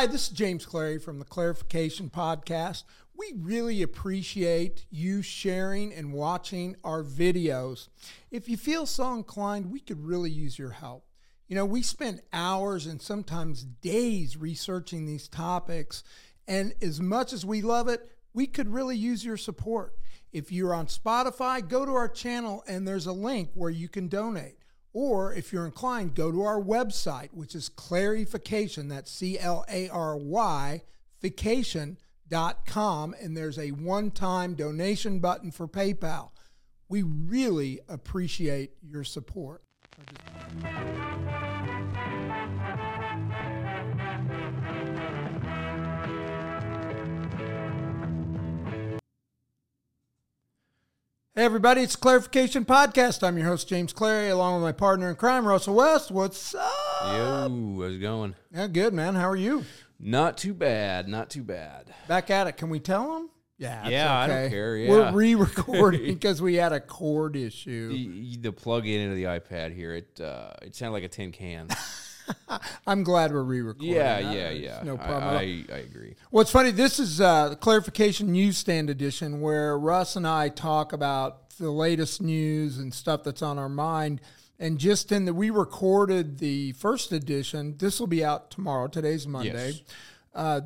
Hi, this is James Clary from the Claryfication Podcast. We really appreciate you sharing and watching our videos. If you feel so inclined, we could really use your help. You know, we spend hours and sometimes days researching these topics, and as much as we love it, we could really use your support. If you're on Spotify, go to our channel and there's a link where you can donate. Or if you're inclined, go to our website, which is claryfication, that's C L A R Y, vacation.com, and there's a one time donation button for PayPal. We really appreciate your support. Hey everybody, it's Claryfication Podcast. I'm your host James Clary, along with my partner in crime, Russell West. What's up? Yo, how's it going? Yeah, good man. How are you? Not too bad. Not too bad. Back at it. Can we tell them? Yeah, Yeah, I don't okay. care, We're re-recording because we had a cord issue. The, the plug in into the iPad here, it uh, it sounded like a tin can. I'm glad we're re-recording. yeah, Uh, yeah, it's yeah. No problem. all. I, I, agree. What's funny, this is uh, the Claryfication Newsstand Edition where Russ and I talk about the latest news and stuff that's on our mind. And just in that, we recorded the first edition. This will be out tomorrow. Today's Monday. Yes. Uh,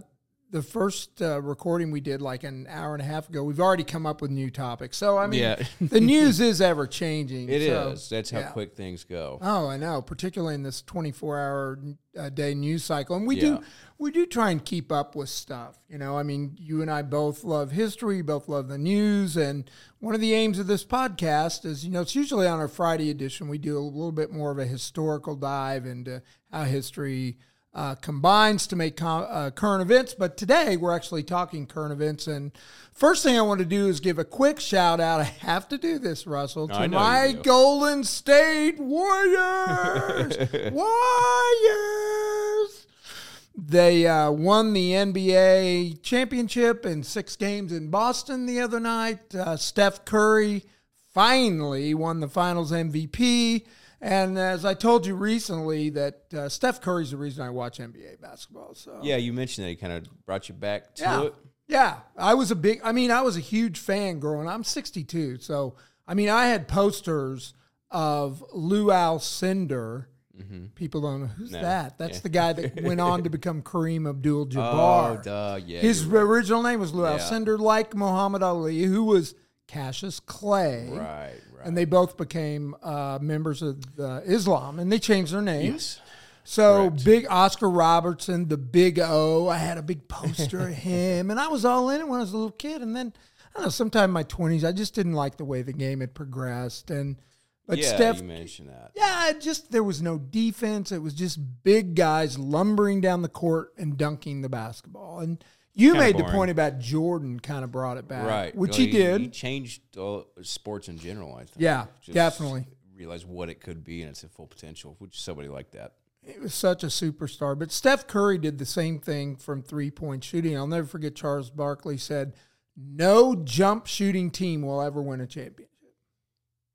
the first uh, recording we did like an hour and a half ago. We've already come up with new topics. So, I mean, Yeah. the news is ever changing. It is. so, That's how yeah. quick things go. Oh, I know, particularly in this 24-hour uh, day news cycle, and we Yeah. do we do try and keep up with stuff. You know, I mean, you and I both love history, both love the news, and one of the aims of this podcast is, you know, it's usually on our Friday edition. We do a little bit more of a historical dive into how history. Uh, combines to make com- uh, current events, but today we're actually talking current events. And first thing I want to do is give a quick shout out. I have to do this, Russell, to I know you my. Golden State Warriors. Warriors. They uh, won the NBA championship in six games in Boston the other night. Uh, Steph Curry finally won the Finals MVP. And as I told you recently, that uh, Steph Curry's the reason I watch NBA basketball. So Yeah, you mentioned that he kind of brought you back to yeah. it. Yeah. I was a big, I mean, I was a huge fan growing up. I'm 62. So, I mean, I had posters of Lou Alcindor. People don't know who's Mm-hmm. No. that. That's Yeah. the guy that went on to become Kareem Abdul Jabbar. Oh, duh. Yeah. His you're original name was Lou Yeah. Alcindor, like Muhammad Ali, who was Cassius Clay. right. Right. And they both became uh, members of uh, Islam, and they changed their names. yes. So Correct. big Oscar Robertson, the Big O. I had a big poster of him, and I was all in it when I was a little kid. And then I don't know, sometime in my twenties, I just didn't like the way the game had progressed. And but yeah, Steph, you mentioned that. yeah, it just there was no defense. It was just big guys lumbering down the court and dunking the basketball. And you Kinda made the point about Jordan kind of brought it back, Right. Which Well, he did. He changed uh, sports in general, I think. Yeah, definitely. Realize what it could be and its full potential, which somebody like that. He was such a superstar. But Steph Curry did the same thing from three point shooting. I'll never forget Charles Barkley said, No jump shooting team will ever win a championship.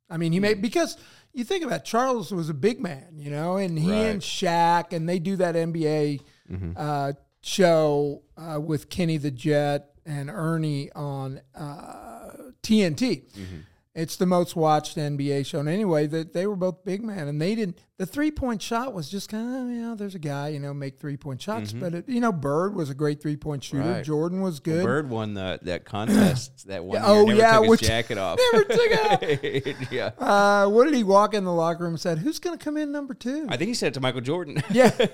I mean, he made because you think about it, Charles was a big man, you know, and he Right. and Shaq, and they do that NBA uh, show uh, with Kenny the Jet and Ernie on uh, TNT. It's the most watched NBA show. And anyway, that they were both big man, and they didn't. The three point shot was just kind of, you know, there's a guy, you know, make three point shots. But it, you know, Bird was a great three point shooter. Right. Jordan was good. Bird won the, that contest that one Yeah, year. oh, yeah, took his which- jacket off. Never took it off. yeah. Uh, what did he walk in the locker room and said? Who's going to come in number two? I think he said it to Michael Jordan. Yeah.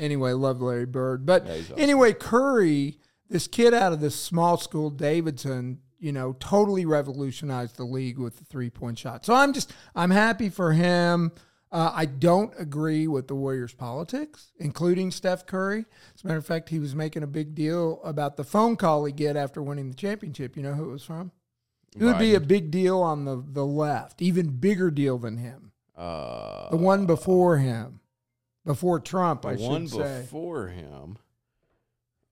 anyway, love Larry Bird. But Yeah, awesome. anyway, Curry, this kid out of this small school, Davidson, you know, totally revolutionized the league with the three point shot. So I'm just, I'm happy for him. Uh, I don't agree with the Warriors' politics, including Steph Curry. As a matter of fact, he was making a big deal about the phone call he get after winning the championship. You know who it was from? It would be a big deal on the, the left, even bigger deal than him. Uh, The one before him, before Trump, I the should one say. before him.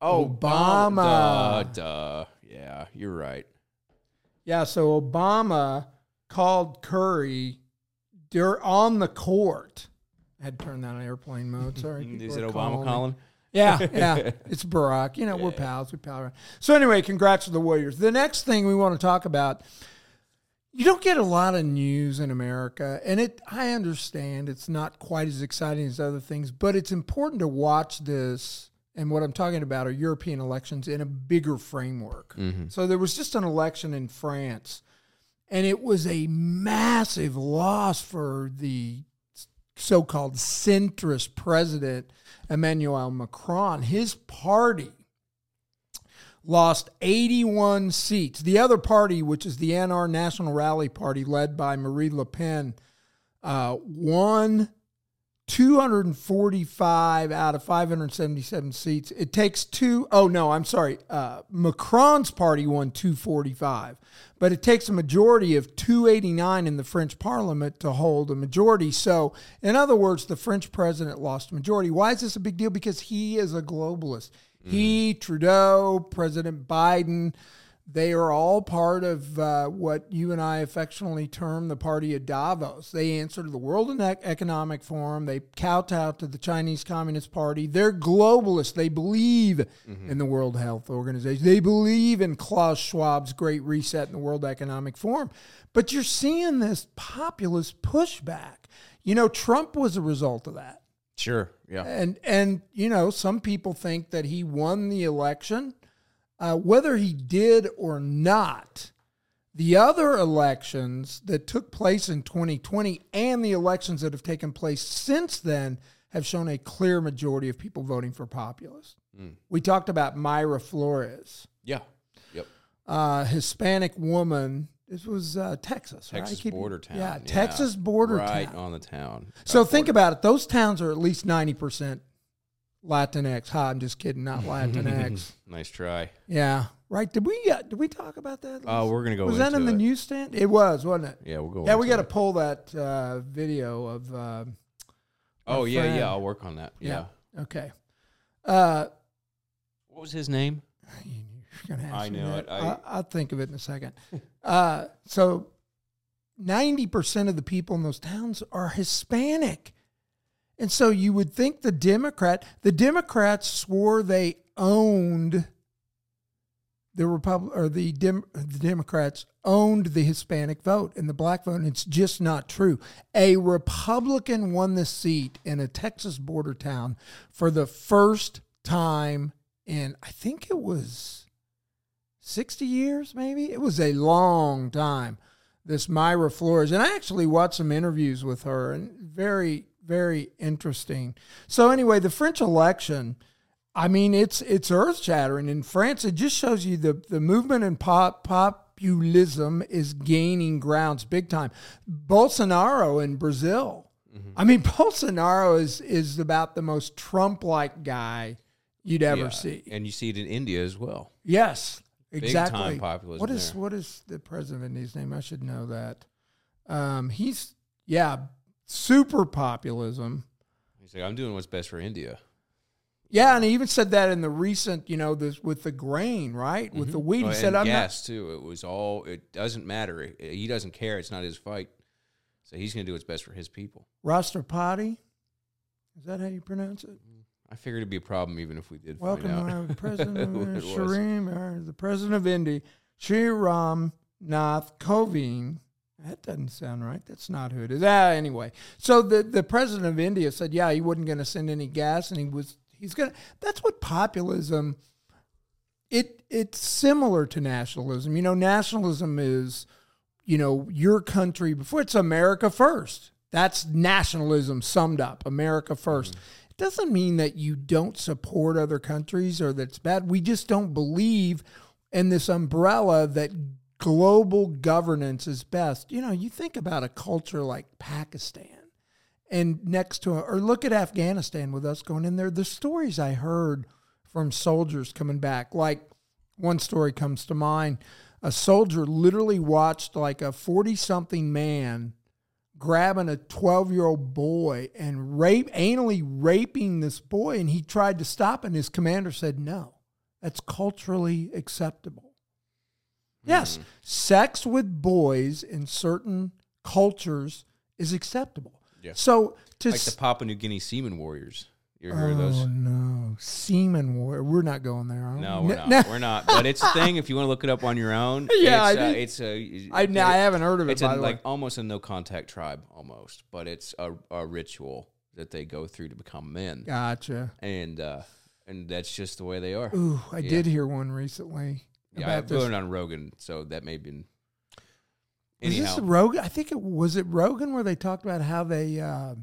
Oh, Obama. Duh, duh. Yeah, you're right. Yeah, so Obama called Curry dur- on the court. I had to turn that on airplane mode. Sorry. Is it Obama calling? Yeah, yeah. It's Barack. You know, we're pals. We pal around. So anyway, congrats to the Warriors. The next thing we want to talk about, you don't get a lot of news in America, and it I understand it's not quite as exciting as other things, but it's important to watch this. And what I'm talking about are European elections in a bigger framework. Mm-hmm. So there was just an election in France, and it was a massive loss for the so-called centrist president Emmanuel Macron. His party lost 81 seats. The other party, which is the NR National Rally Party, led by Marie Le Pen, uh, won 245 out of 577 seats. It takes two, oh no, I'm sorry. Uh, Macron's party won 245, but it takes a majority of 289 in the French parliament to hold a majority. So, in other words, the French president lost a majority. Why is this a big deal? Because he is a globalist. He, Trudeau, President Biden, they are all part of uh, what you and I affectionately term the party of Davos. They answer to the World Economic Forum. They kowtow to the Chinese Communist Party. They're globalists. They believe in the World Health Organization. They believe in Klaus Schwab's Great Reset and the World Economic Forum. But you're seeing this populist pushback. You know, Trump was a result of that. Sure. Yeah. And and you know, some people think that he won the election. Uh, whether he did or not, the other elections that took place in 2020 and the elections that have taken place since then have shown a clear majority of people voting for populists. We talked about Mayra Flores, Yeah. Yep. uh, Hispanic woman. This was uh, Texas, right? Texas Keep- border town. Yeah, Texas border right town. on the town. So think about it. Those towns are at least ninety percent Latinx. Ha, I'm just kidding, not Latinx. Nice try. yeah, right. Did we uh, did we talk about that? Oh, we're gonna go. was that in the newsstand? It was, wasn't it? Yeah, we'll go. Yeah, we got to pull that uh, video of. Uh, Oh yeah, friend. yeah. I'll work on that. Yeah. Okay. Uh, What was his name? you're gonna ask I that. it. I- I, I'll think of it in a second. uh, so, ninety percent of the people in those towns are Hispanic. And so you would think the Democrat, the Democrats swore they owned the Republic or the Dem, the Democrats owned the Hispanic vote and the black vote. And it's just not true. A Republican won the seat in a Texas border town for the first time in I think it was 60 years, maybe. It was a long time. This Mayra Flores. And I actually watched some interviews with her and very, very interesting. So anyway, the French election, I mean, it's it's earth shattering. In France, it just shows you the, the movement in pop populism is gaining grounds big time. Bolsonaro in Brazil. Mm-hmm. I mean, Bolsonaro is is about the most Trump like guy you'd ever Yeah. see. And you see it in India as well. Yes, Big exactly. time populism What is there. what is the president of India's name? I should know that. Um, he's yeah, super populism. He's like, I'm doing what's best for India. Yeah, and he even said that in the recent, you know, this with the grain, right? With the wheat, Oh, he said, "I'm gas too. It was all. It doesn't matter. He doesn't care. It's not his fight. So he's going to do what's best for his people. not Rashtrapati." Is that how you pronounce it? I figured it'd be a problem even if we did Welcome, find out. President What uh, it was. Sharim, the president of India, Shri Ram Nath Kovind. That doesn't sound right. That's not who it is. Ah, anyway, so the the president of India said, yeah, he wasn't going to send any gas, and he was he's going. to That's what populism. It it's similar to nationalism. You know, nationalism is, you know, your country before it's America first. That's nationalism summed up. America 1st It doesn't mean that you don't support other countries or that's bad. We just don't believe in this umbrella that global governance is best. You know, you think about a culture like Pakistan and next to or look at Afghanistan with us going in there. The stories I heard from soldiers coming back, like one story comes to mind. A soldier literally watched like a 40 something man grabbing a 12 year old boy and rape anally raping this boy and he tried to stop and his commander said no that's culturally acceptable yes hmm. sex with boys in certain cultures is acceptable Yeah. so to like the Papua New Guinea Seaman Warriors. You ever heard of Oh those? no, semen war. We're not going there. Are we? No, we're N- not. We're not. But it's a thing. If you want to look it up on your own, Yeah, it's, I uh, it's a. I, I haven't heard of it. It's by a, like almost a no contact tribe, almost, but it's a, a ritual that they go through to become men, Gotcha. and uh, and that's just the way they are. Ooh, I Yeah. did hear one recently Yeah, I learned on Rogan, so that may have been. Is this Rogan? I think it was it Rogan where they talked about how they, uh,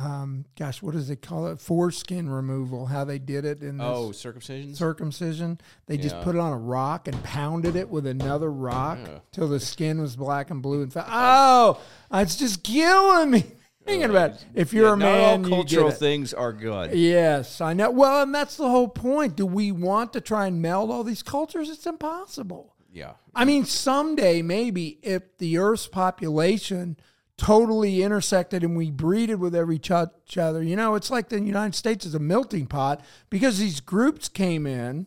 um, gosh, what does they call it? Foreskin removal. How they did it in this oh, circumcision. circumcision. They just put it on a rock and pounded it with another rock Yeah. till the skin was black and blue and fat. Oh, it's just killing me thinking about it. If you're Yeah, a all man, you cultural things are good. Yes, I know. Well, and that's the whole point. Do we want to try and meld all these cultures? It's impossible. Yeah, I mean, someday maybe if the Earth's population totally intersected and we breeded with every ch- each other, you know, it's like the United States is a melting pot because these groups came in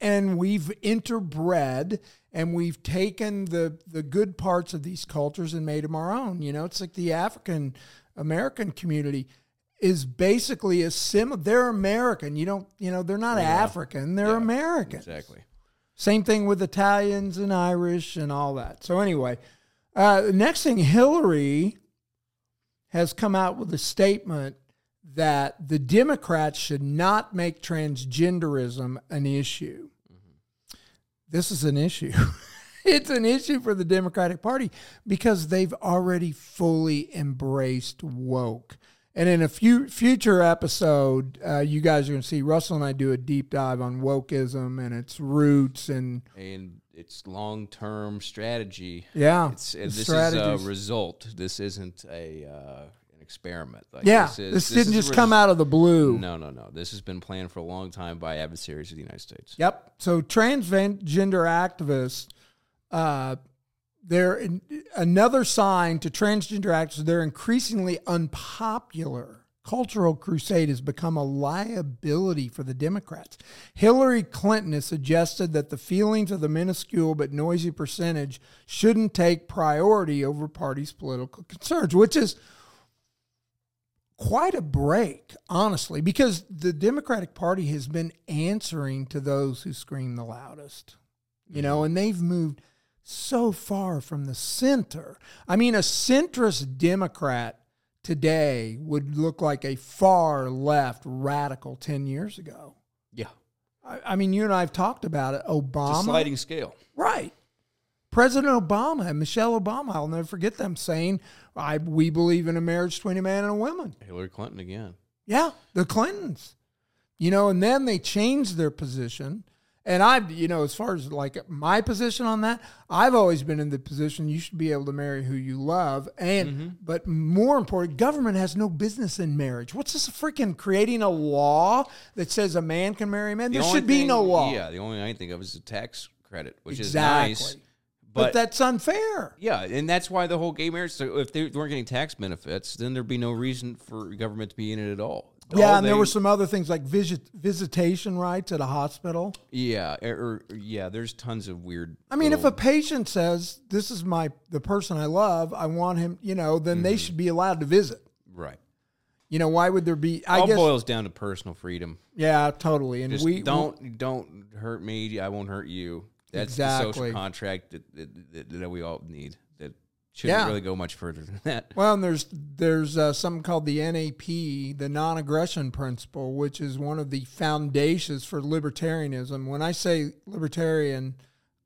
and we've interbred and we've taken the the good parts of these cultures and made them our own. You know, it's like the African American community is basically a sim. They're American. You don't, you know, they're not African. They're Yeah, American. exactly. Same thing with Italians and Irish and all that. So anyway, uh, the next thing, Hillary has come out with a statement that the Democrats should not make transgenderism an issue. This is an issue. it's an issue for the Democratic Party because they've already fully embraced woke. And in a few future episode, uh, you guys are going to see Russell and I do a deep dive on wokeism and its roots and And it's long term strategy. yeah, It's this strategies. is a result. This isn't a uh, an experiment. Like, yeah. this, This, is, didn't is just come out of the blue. No, no, no. This has been planned for a long time by adversaries of the United States. Yep. So transgender activists, uh, they're in, another sign to transgender activists. They're increasingly unpopular. Cultural crusade has become a liability for the Democrats. Hillary Clinton has suggested that the feelings of the minuscule but noisy percentage shouldn't take priority over parties' political concerns, which is quite a break, honestly, because the Democratic Party has been answering to those who scream the loudest, you know, and they've moved so far from the center. I mean, a centrist Democrat today would look like a far left radical 10 years ago. Yeah. I, I mean, you and I have talked about it. Obama. sliding scale. Right. President Obama and Michelle Obama, I'll never forget them saying, I, we believe in a marriage between a man and a woman. Hillary Clinton again. Yeah, the Clintons. You know, and then they changed their position. And I've, you know, as far as like my position on that, I've always been in the position you should be able to marry who you love. And, mm-hmm. but more important, government has no business in marriage. What's this freaking creating a law that says a man can marry a man? The there should be no law. Yeah, the only thing I think of is a tax credit, which exactly. is nice. But, But, that's unfair. yeah, and that's why the whole gay marriage. So if they weren't getting tax benefits, then there'd be no reason for government to be in it at all. Yeah, and there were some other things like visit, visitation rights at a hospital. Yeah, or, or- yeah, there's tons of weird. I mean, if a patient says, "This is my the person I love, I want him," you know, then Mm-hmm. they should be allowed to visit. right, You know, why would there be? I all guess, boils down to personal freedom. yeah, totally. And Just we don't don't hurt me. I won't hurt you. That's the Exactly. social contract that, that, that, that we all need. Shouldn't Yeah. really go much further than that. Well, and there's there's uh, something called the NAP, the non-aggression principle, which is one of the foundations for libertarianism. When I say libertarian,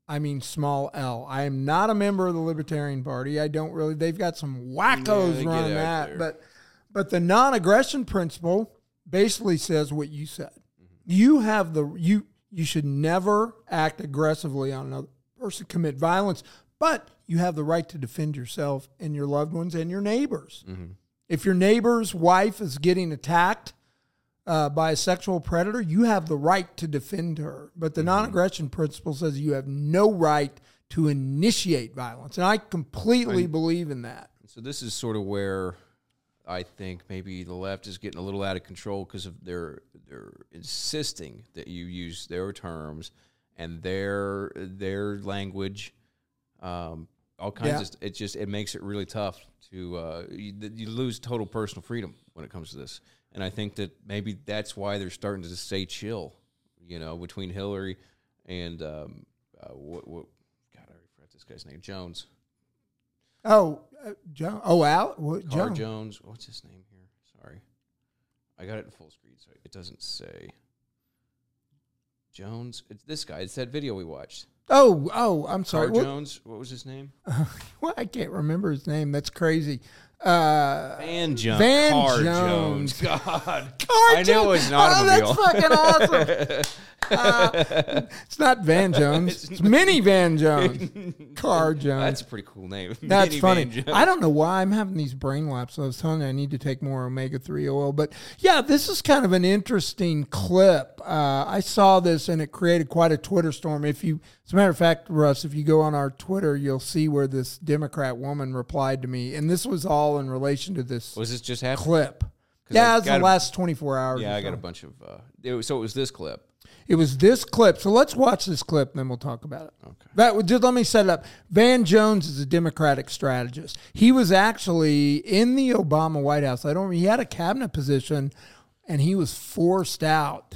I mean small L. I am not a member of the Libertarian Party. I don't really. They've got some wackos they get run out that, there. but but the non-aggression principle basically says what you said. Mm-hmm. You have the you you should never act aggressively on another person, commit violence, but you have the right to defend yourself and your loved ones and your neighbors. If your neighbor's wife is getting attacked uh, by a sexual predator, you have the right to defend her. But the non aggression principle says you have no right to initiate violence. And I completely believe in that. So this is sort of where I think maybe the left is getting a little out of control because of their they're insisting that you use their terms and their their language, um, all kinds Yeah. of. It just it makes it really tough to uh, you, you lose total personal freedom when it comes to this, and I think that maybe that's why they're starting to just stay chill, you know, between Hillary and um, uh, what, what God, I forgot this guy's name, Jones, Oh, uh, Joe. Oh, Al. What, Carr Joe. Jones. What's his name here? Sorry, I got it in full screen, so it doesn't say. Jones, it's this guy. It's that video we watched. Oh, oh, I'm sorry. Carr Jones. What was his name? Well, I can't remember his name. That's crazy. Uh, Van Jones. Van Carr Jones. God. Carr I knew it was an Oh, that's fucking awesome. Uh, it's not Van Jones. It's Mini Van Jones. Car Jones. That's a pretty cool name. That's Mini funny. Van Jones. I don't know why I'm having these brain laps. I was telling you I need to take more omega three oil, but yeah, this is kind of an interesting clip. Uh, I saw this and it created quite a Twitter storm. If you, as a matter of fact, Russ, if you go on our Twitter, you'll see where this Democrat woman replied to me, and this was all in relation to this Was this just clip. Yeah, I it's the last 24 hours. Yeah, I got a bunch of. Uh, it was, so it was this clip. It was this clip. So let's watch this clip, and then we'll talk about it. Okay. That would just let me set it up. Van Jones is a Democratic strategist. He was actually in the Obama White House. I don't. He had a cabinet position, and he was forced out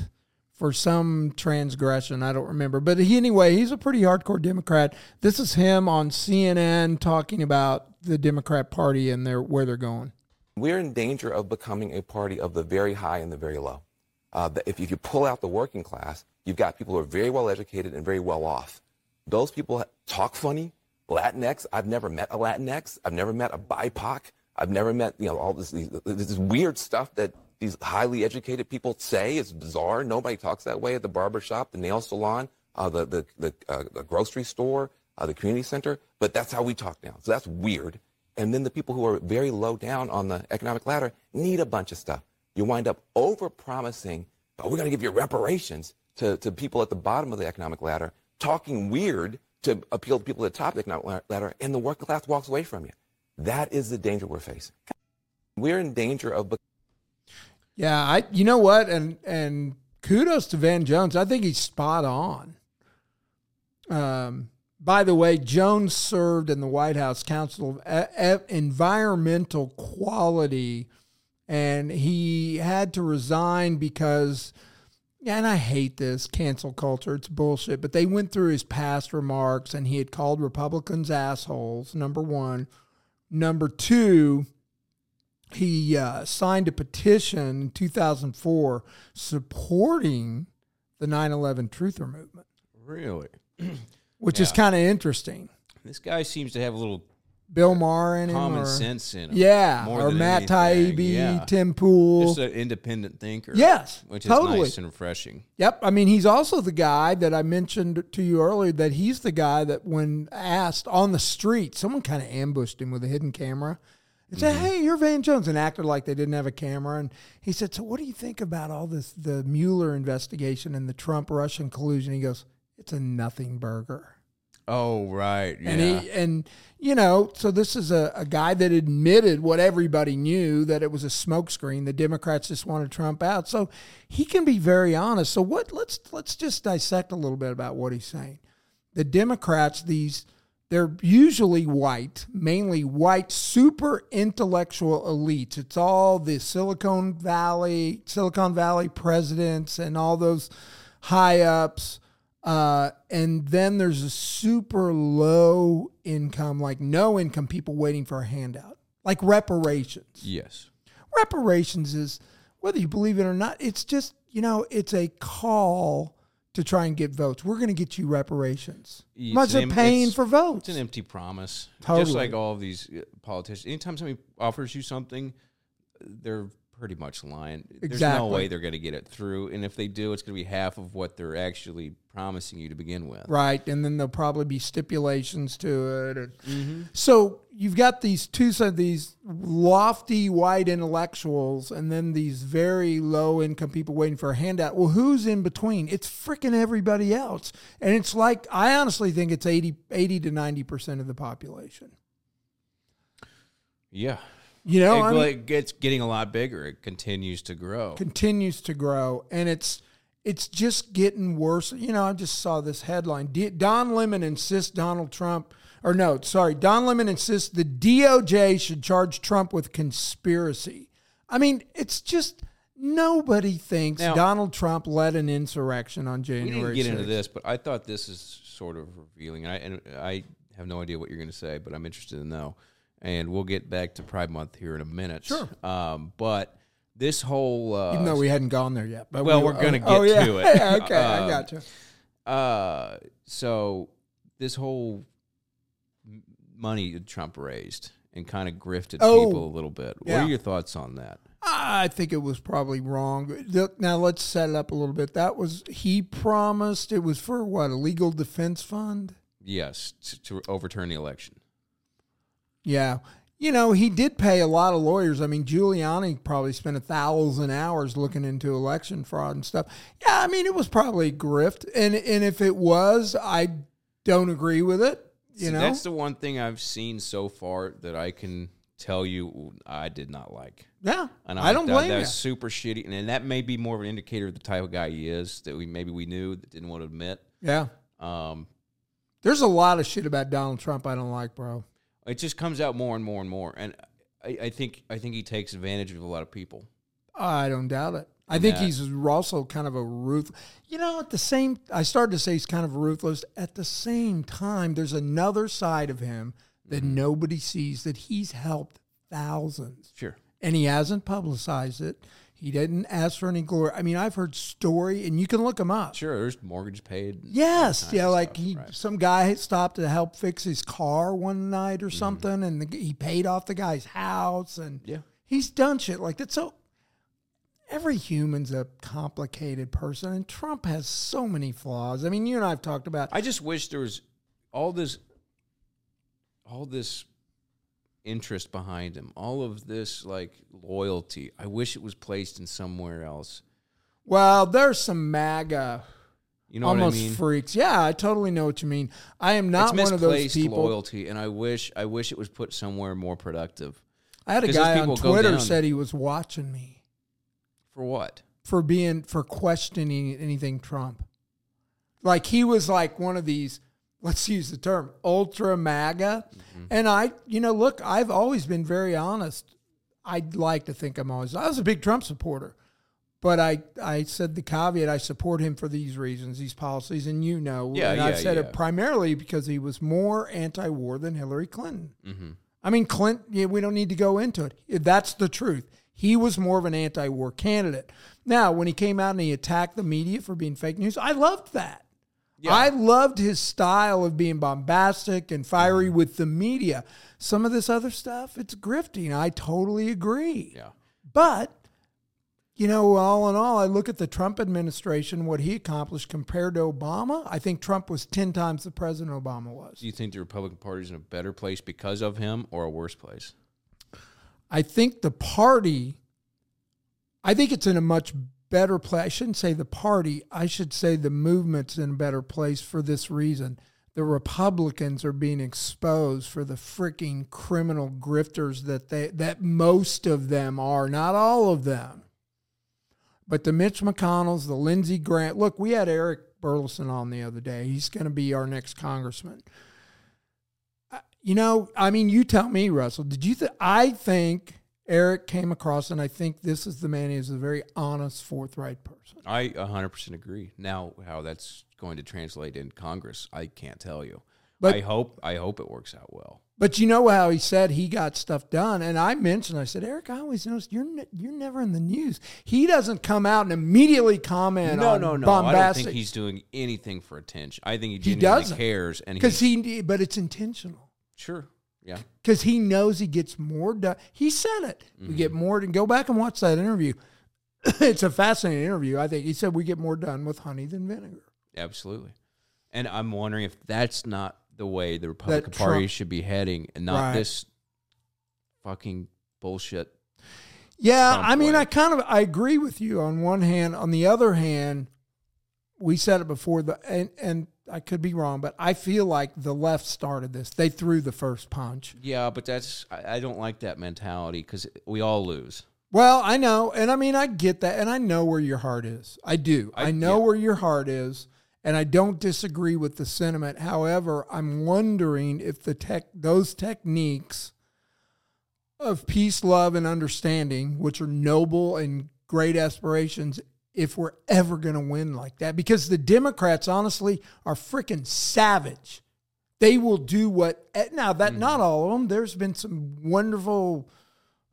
for some transgression. I don't remember, but he, anyway, he's a pretty hardcore Democrat. This is him on CNN talking about the Democrat Party and their where they're going. we're in danger of becoming a party of the very high and the very low. Uh, if, if you pull out the working class, you've got people who are very well educated and very well off. Those people talk funny. Latinx, I've never met a Latinx. I've never met a BIPOC. I've never met, you know, all this, this weird stuff that these highly educated people say. is bizarre. Nobody talks that way at the barber shop, the nail salon, uh, the, the, the, uh, the grocery store, uh, the community center. But that's how we talk now. So that's weird. And then the people who are very low down on the economic ladder need a bunch of stuff. You wind up over promising, oh, we're going to give you reparations to, to people at the bottom of the economic ladder, talking weird to appeal to people at the top of the economic ladder, and the working class walks away from you. That is the danger we're facing. We're in danger of Yeah, I you know what, and and kudos to Van Jones. I think he's spot on. Um, by the way, Jones served in the White House Council of E- Environmental Quality, and he had to resign because. Yeah, and I hate this cancel culture. It's bullshit. But they went through his past remarks, and he had called Republicans assholes. Number one. Number two, he uh, signed a petition in 2004 supporting the 9/11 Truther movement, Really? which is kind of interesting. This guy seems to have a little Bill Maher in him, common or, sense in him. yeah, or Matt. Taibbi, Yeah. Tim Pool. Just an independent thinker. Yes, Which is totally. nice and refreshing. Yep. I mean, he's also the guy that I mentioned to you earlier that he's the guy that when asked on the street, someone kind of ambushed him with a hidden camera and said, mm-hmm. Hey, you're Van Jones, and acted like they didn't have a camera. And he said, So what do you think about all this, the Mueller investigation and the Trump Russian collusion? He goes, It's a nothing burger. Oh, right. Yeah. And he and you know, so this is a, a guy that admitted what everybody knew that it was a smokescreen. The Democrats just wanted Trump out. So he can be very honest. So what let's let's just dissect a little bit about what he's saying. The Democrats, these they're usually white, mainly white, super intellectual elites. It's all the Silicon Valley, Silicon Valley presidents and all those high ups. Uh, and then there's a super low income, like no income people waiting for a handout, like reparations. yes. Reparations is, whether you believe it or not, it's just, you know, it's a call to try and get votes. We're going to get you reparations. It's Much of em- paying for votes. It's an empty promise. Totally. Just like all of these uh, politicians. Anytime somebody offers you something, they're pretty much lying. There's no way they're going to get it through. And if they do, it's going to be half of what they're actually promising you to begin with. Right, and then there'll probably be stipulations to it. and- mm-hmm. So you've got these two sides, these lofty white intellectuals, and then these very low income people waiting for a handout. Well, who's in between? It's freaking everybody else, and it's like I honestly think it's 80, 80 to ninety percent of the population. Yeah. You know, it, I well, mean, it gets getting a lot bigger. It continues to grow. continues to grow, and it's it's just getting worse. You know, I just saw this headline: D- Don Lemon insists Donald Trump or no, sorry, Don Lemon insists the DOJ should charge Trump with conspiracy. I mean, it's just nobody thinks Now- Donald Trump led an insurrection on January. We didn't get into this, but I thought this is sort of revealing, and I and I have no idea what you're going to say, but I'm interested to know. And we'll get back to Pride Month here in a minute. Sure. Um, but this whole uh, Even though we hadn't gone there yet, but Well, we, we're gonna oh, get yeah. to it. okay, I Um, got you. Uh, so this whole money that Trump raised and kind of grifted Oh, people a little bit. What are your thoughts on that? I think it was probably wrong. Now let's set it up a little bit. That was he promised it was for what a legal defense fund. Yes, to, to overturn the election. Yeah. You know, he did pay a lot of lawyers. I mean, Giuliani probably spent a thousand hours looking into election fraud and stuff. Yeah, I mean, it was probably grift. And and if it was, I don't agree with it. You See, know, that's the one thing I've seen so far that I can tell you I did not like. yeah. And I don't that, blame That's you. super shitty, and, and that may be more of an indicator of the type of guy he is that we maybe we knew that didn't want to admit. Yeah. Um, There's a lot of shit about Donald Trump I don't like, bro. It just comes out more and more and more, and I, I think I think he takes advantage of a lot of people. I don't doubt it. I think that- he's also kind of a ruthless. You know, at the same, I started to say he's kind of ruthless. At the same time, there's another side of him that Mm-hmm. nobody sees that he's helped thousands, Sure. and he hasn't publicized it. He didn't ask for any glory. I mean, I've heard story, and you can look him up. Sure, there's mortgage paid. Yes, yeah, like stuff, he, right. some guy stopped to help fix his car one night Mm-hmm. or something, and the, he paid off the guy's house, and Yeah. he's done shit like that. So every human's a complicated person, and Trump has so many flaws. I mean, you and I have talked about. I just wish there was all this, all this interest behind him, all of this like loyalty. I wish it was placed in somewhere else. Well, there's some MAGA. You know almost what I mean? freaks. Yeah, I totally know what you mean. I am not one of those people. loyalty, and I wish I wish it was put somewhere more productive. I had a guy on Twitter said he was watching me. For what? for being for questioning anything Trump. Like he was like one of these, let's use the term, ultra MAGA. And I, you know, look, I've always been very honest. I'd like to think I'm always I was a big Trump supporter. But I, I said the caveat, I support him for these reasons, these policies, and you know, Yeah, and I've said yeah. it primarily because he was more anti-war than Hillary Clinton. Mm-hmm. I mean, Clinton, yeah, we don't need to go into it. That's the truth. He was more of an anti war candidate. Now, when he came out and he attacked the media for being fake news, I loved that. Yeah. I loved his style of being bombastic and fiery Mm-hmm. with the media. Some of this other stuff, it's grifting. I totally agree. Yeah. But, you know, all in all, I look at the Trump administration, what he accomplished compared to Obama. I think Trump was 10 times the president Obama was. Do you think the Republican Party is in a better place because of him, or a worse place? I think the party, I think it's in a much better place. I shouldn't say the party, I should say the movement's in a better place for this reason. The Republicans are being exposed for the freaking criminal grifters that they that most of them are, not all of them. But the Mitch McConnells, the Lindsey Grant. Look, we had Eric Burlison on the other day. He's going to be our next congressman. You know, I mean, you tell me, Russell. Did you? Th- I think Eric came across, and I think this is the man. He's a very honest, forthright person. I 100% agree. Now, how that's going to translate in Congress, I can't tell you. But- I hope I hope it works out well. But you know how he said he got stuff done, and I mentioned, I said, Eric, I always noticed you're ne- you're never in the news. He doesn't come out and immediately comment No, on no, no. I don't think he's doing anything for attention. I think he He genuinely doesn't. cares, and because he, but it's intentional. sure, yeah, because he knows he gets more done. He said it. We get mm-hmm. more. And go back and watch that interview. it's a fascinating interview. I think he said we get more done with honey than vinegar. absolutely. And I'm wondering if that's not the way the Republican Trump- Party should be heading, and not Right. this fucking bullshit. Yeah, Trump I mean, way. I kind of I agree with you on one hand. On the other hand, we said it before the and and I could be wrong, but I feel like the left started this. They threw the first punch. Yeah, but that's I, I don't like that mentality because we all lose. Well, I know, and I mean, I get that, and I know where your heart is. I do. I, I- know yeah. where your heart is, and I don't disagree with the sentiment. However, I'm wondering if the tech those techniques of peace, love, and understanding, which are noble and great aspirations, if we're ever going to win like that. Because the Democrats, honestly, are freaking savage. They will do what now that Mm-hmm. not all of them. There's been some wonderful,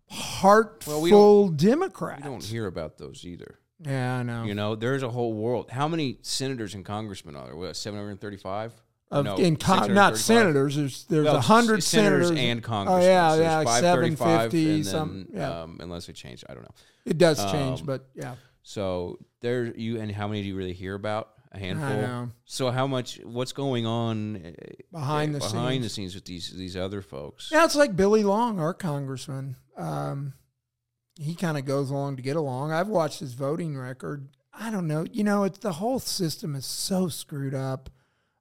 heartful Well, we don't- Democrats. You don't hear about those either. yeah, I know. You know, there's a whole world. How many senators and congressmen are there? What, 735? Of, no, in con- not senators. There's there's Well, a hundred senators senators and Oh congressmen. yeah, So yeah, like seven fifty. Some yeah, um, unless it changed, I don't know. it does change, um, but yeah, So there, you and how many do you really hear about? A handful. know. So how much? What's going on uh, Behind the behind scenes. the scenes with these these other folks? yeah. It's like Billy Long, our congressman. Um, he kind of goes along to get along. I've watched his voting record. I don't know. You know, it's the whole system is so screwed up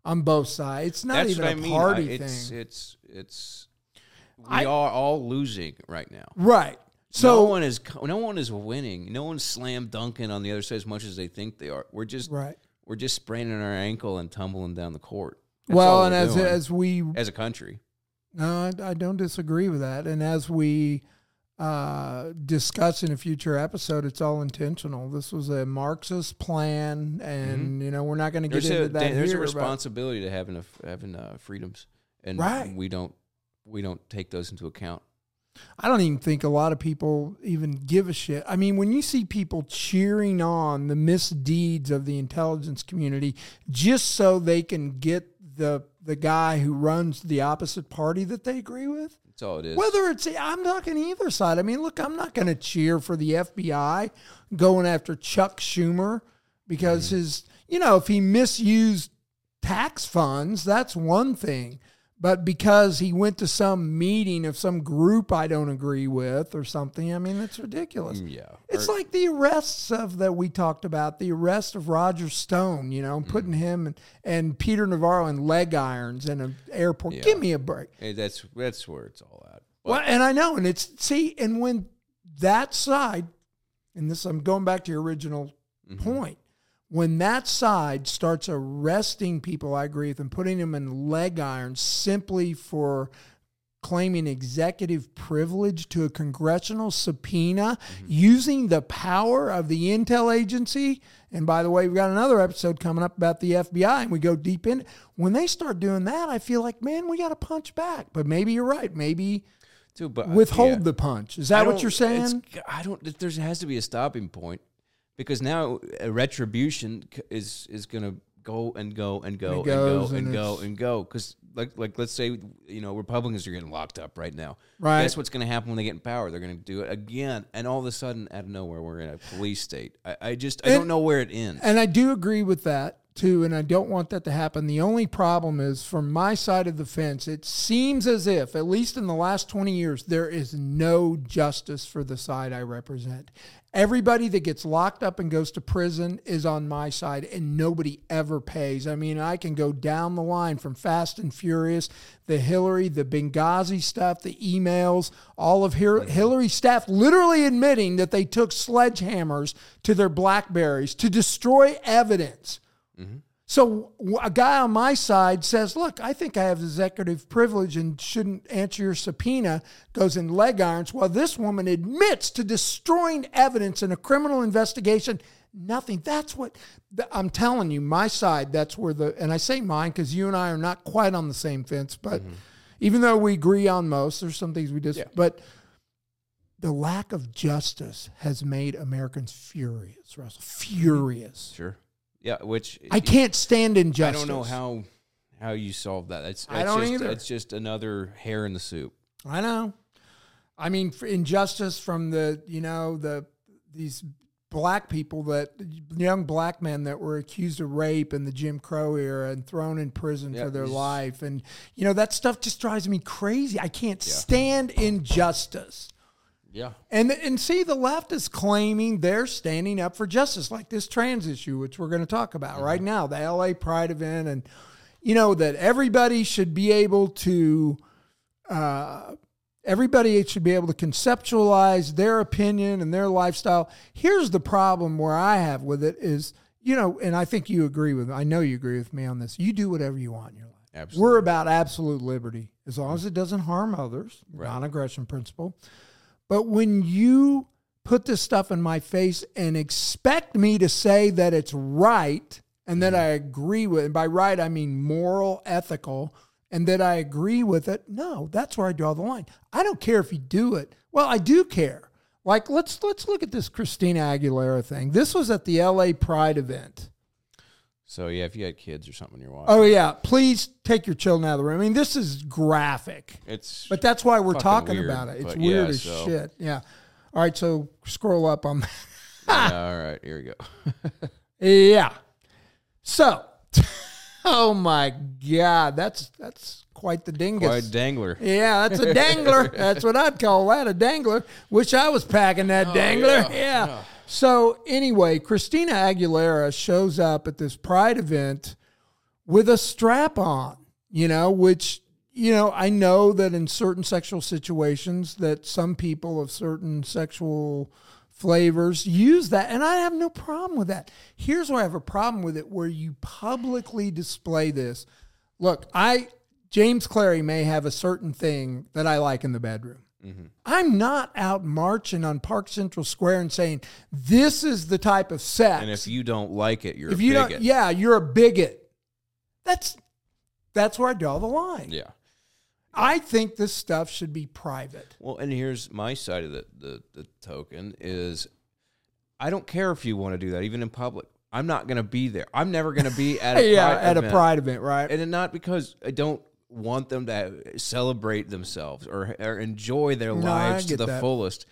on both sides. It's not That's even a I mean. party I- it's, thing, It's it's we I- are all losing right now. right? So no one is no one is winning. No one's slam dunking on the other side as much as they think they are. We're just right. we're just spraining our ankle and tumbling down the court. That's Well, and as as we as a country, No, I, I don't disagree with that. And as we uh, discuss in a future episode, it's all intentional. This was a Marxist plan, and you know we're not going to get Mm-hmm. there's into a that there's here. a responsibility to having a, having uh, freedoms, and Right. we don't we don't take those into account. I don't even think a lot of people even give a shit. I mean, when you see people cheering on the misdeeds of the intelligence community just so they can get the the guy who runs the opposite party that they agree with, That's all it is. Whether it's, I'm talking either side. I mean, look, I'm not going to cheer for the FBI going after Chuck Schumer because Mm-hmm. his, you know, if he misused tax funds, that's one thing. But because he went to some meeting of some group I don't agree with or something, I mean, that's ridiculous. Mm, yeah, It's Or- like the arrests of that we talked about, the arrest of Roger Stone, you know, Mm-hmm. putting him and, and Peter Navarro in leg irons in an airport. Yeah. Give me a break. Eh, that's that's where it's all at. Well, and I know, and it's see, and when that side, and this I'm going back to your original point, when that side starts arresting people, I agree with them, putting them in leg irons simply for claiming executive privilege to a congressional subpoena mm-hmm. using the power of the intel agency. And by the way, we've got another episode coming up about the FBI and we go deep in. When they start doing that, I feel like, man, we got to punch back. But maybe you're right. Maybe but uh, withhold yeah. the punch. Is that what you're saying? I don't. There has to be a stopping point because now a retribution is is going to go and go and go and, go and, and go and go because like like let's say you know Republicans are getting locked up right now. Right. Guess what's going to happen when they get in power? They're going to do it again, and all of a sudden, out of nowhere, we're in a police state. I, I just I And- don't know where it ends. And I do agree with that too, and I don't want that to happen. The only problem is from my side of the fence, it seems as if, at least in the last 20 years, there is no justice for the side I represent. Everybody that gets locked up and goes to prison is on my side, and nobody ever pays. I mean, I can go down the line from Fast and Furious, the Hillary, the Benghazi stuff, the emails, all of Hil- Hillary's staff literally admitting that they took sledgehammers to their Blackberries to destroy evidence. Mm-hmm. So a guy on my side says, "Look, I think I have executive privilege and shouldn't answer your subpoena." Goes in leg irons. While this woman admits to destroying evidence in a criminal investigation. Nothing. That's what I'm telling you. My side. That's where the and I say mine because you and I are not quite on the same fence. But mm-hmm. even though we agree on most, there's some things we disagree. But the lack of justice has made Americans furious. Russell, mm-hmm. furious. sure. Yeah. Which I can't stand injustice. I don't know how how you solve that. It's, I don't just, either. It's just another hair in the soup. I know. I mean, injustice from the you know the these black people that young black men that were accused of rape in the Jim Crow era and thrown in prison Yeah, for their life, and you know that stuff just drives me crazy. I can't stand injustice. Yeah. And and see, the left is claiming they're standing up for justice, like this trans issue, which we're going to talk about right now, the LA Pride event, and you know that everybody should be able to, uh, everybody should be able to conceptualize their opinion and their lifestyle. Here's the problem where I have with it is, you know, and I think you agree with. me. I know you agree with me on this. You do whatever you want in your life. Absolutely. We're about absolute liberty as long as it doesn't harm others, Right. non-aggression principle. But when you put this stuff in my face and expect me to say that it's right and that mm-hmm. I agree with, and by right I mean moral, ethical, and that I agree with it, no, that's where I draw the line. I don't care if you do it. Well, I do care. Like let's let's look at this Christina Aguilera thing. This was at the LA Pride event. So yeah, if you had kids or something you're watching, Oh yeah, please take your children out of the room. I mean, this is graphic. it's But that's why we're talking weird, about it. It's weird yeah, as so- shit. Yeah. All right, so scroll up on yeah, all right. Here we go. Yeah. So, oh my god, that's that's quite the dingus. Quite dangler. yeah, that's a dangler. that's what I'd call that, a dangler. Wish I was packing that oh, dangler. Oh, yeah, Yeah. yeah. So, anyway, Christina Aguilera shows up at this pride event with a strap on, you know, which you know, I know that in certain sexual situations that some people of certain sexual flavors use that and I have no problem with that. Here's where I have a problem with it where you publicly display this. Look, I James Clary may have a certain thing that I like in the bedroom. Mm-hmm. I'm not out marching on Park Central Square and saying this is the type of sex And if you don't like it, you're if a you bigot. don't yeah you're a bigot that's that's where i draw the line yeah. i think this stuff should be private Well, and here's my side of the, the, the token is I don't care if you want to do that, even in public. I'm not going to be there. I'm never going to be at a yeah pride at event. a pride event right and not because I don't want them to celebrate themselves or, or enjoy their No, lives to the that. fullest.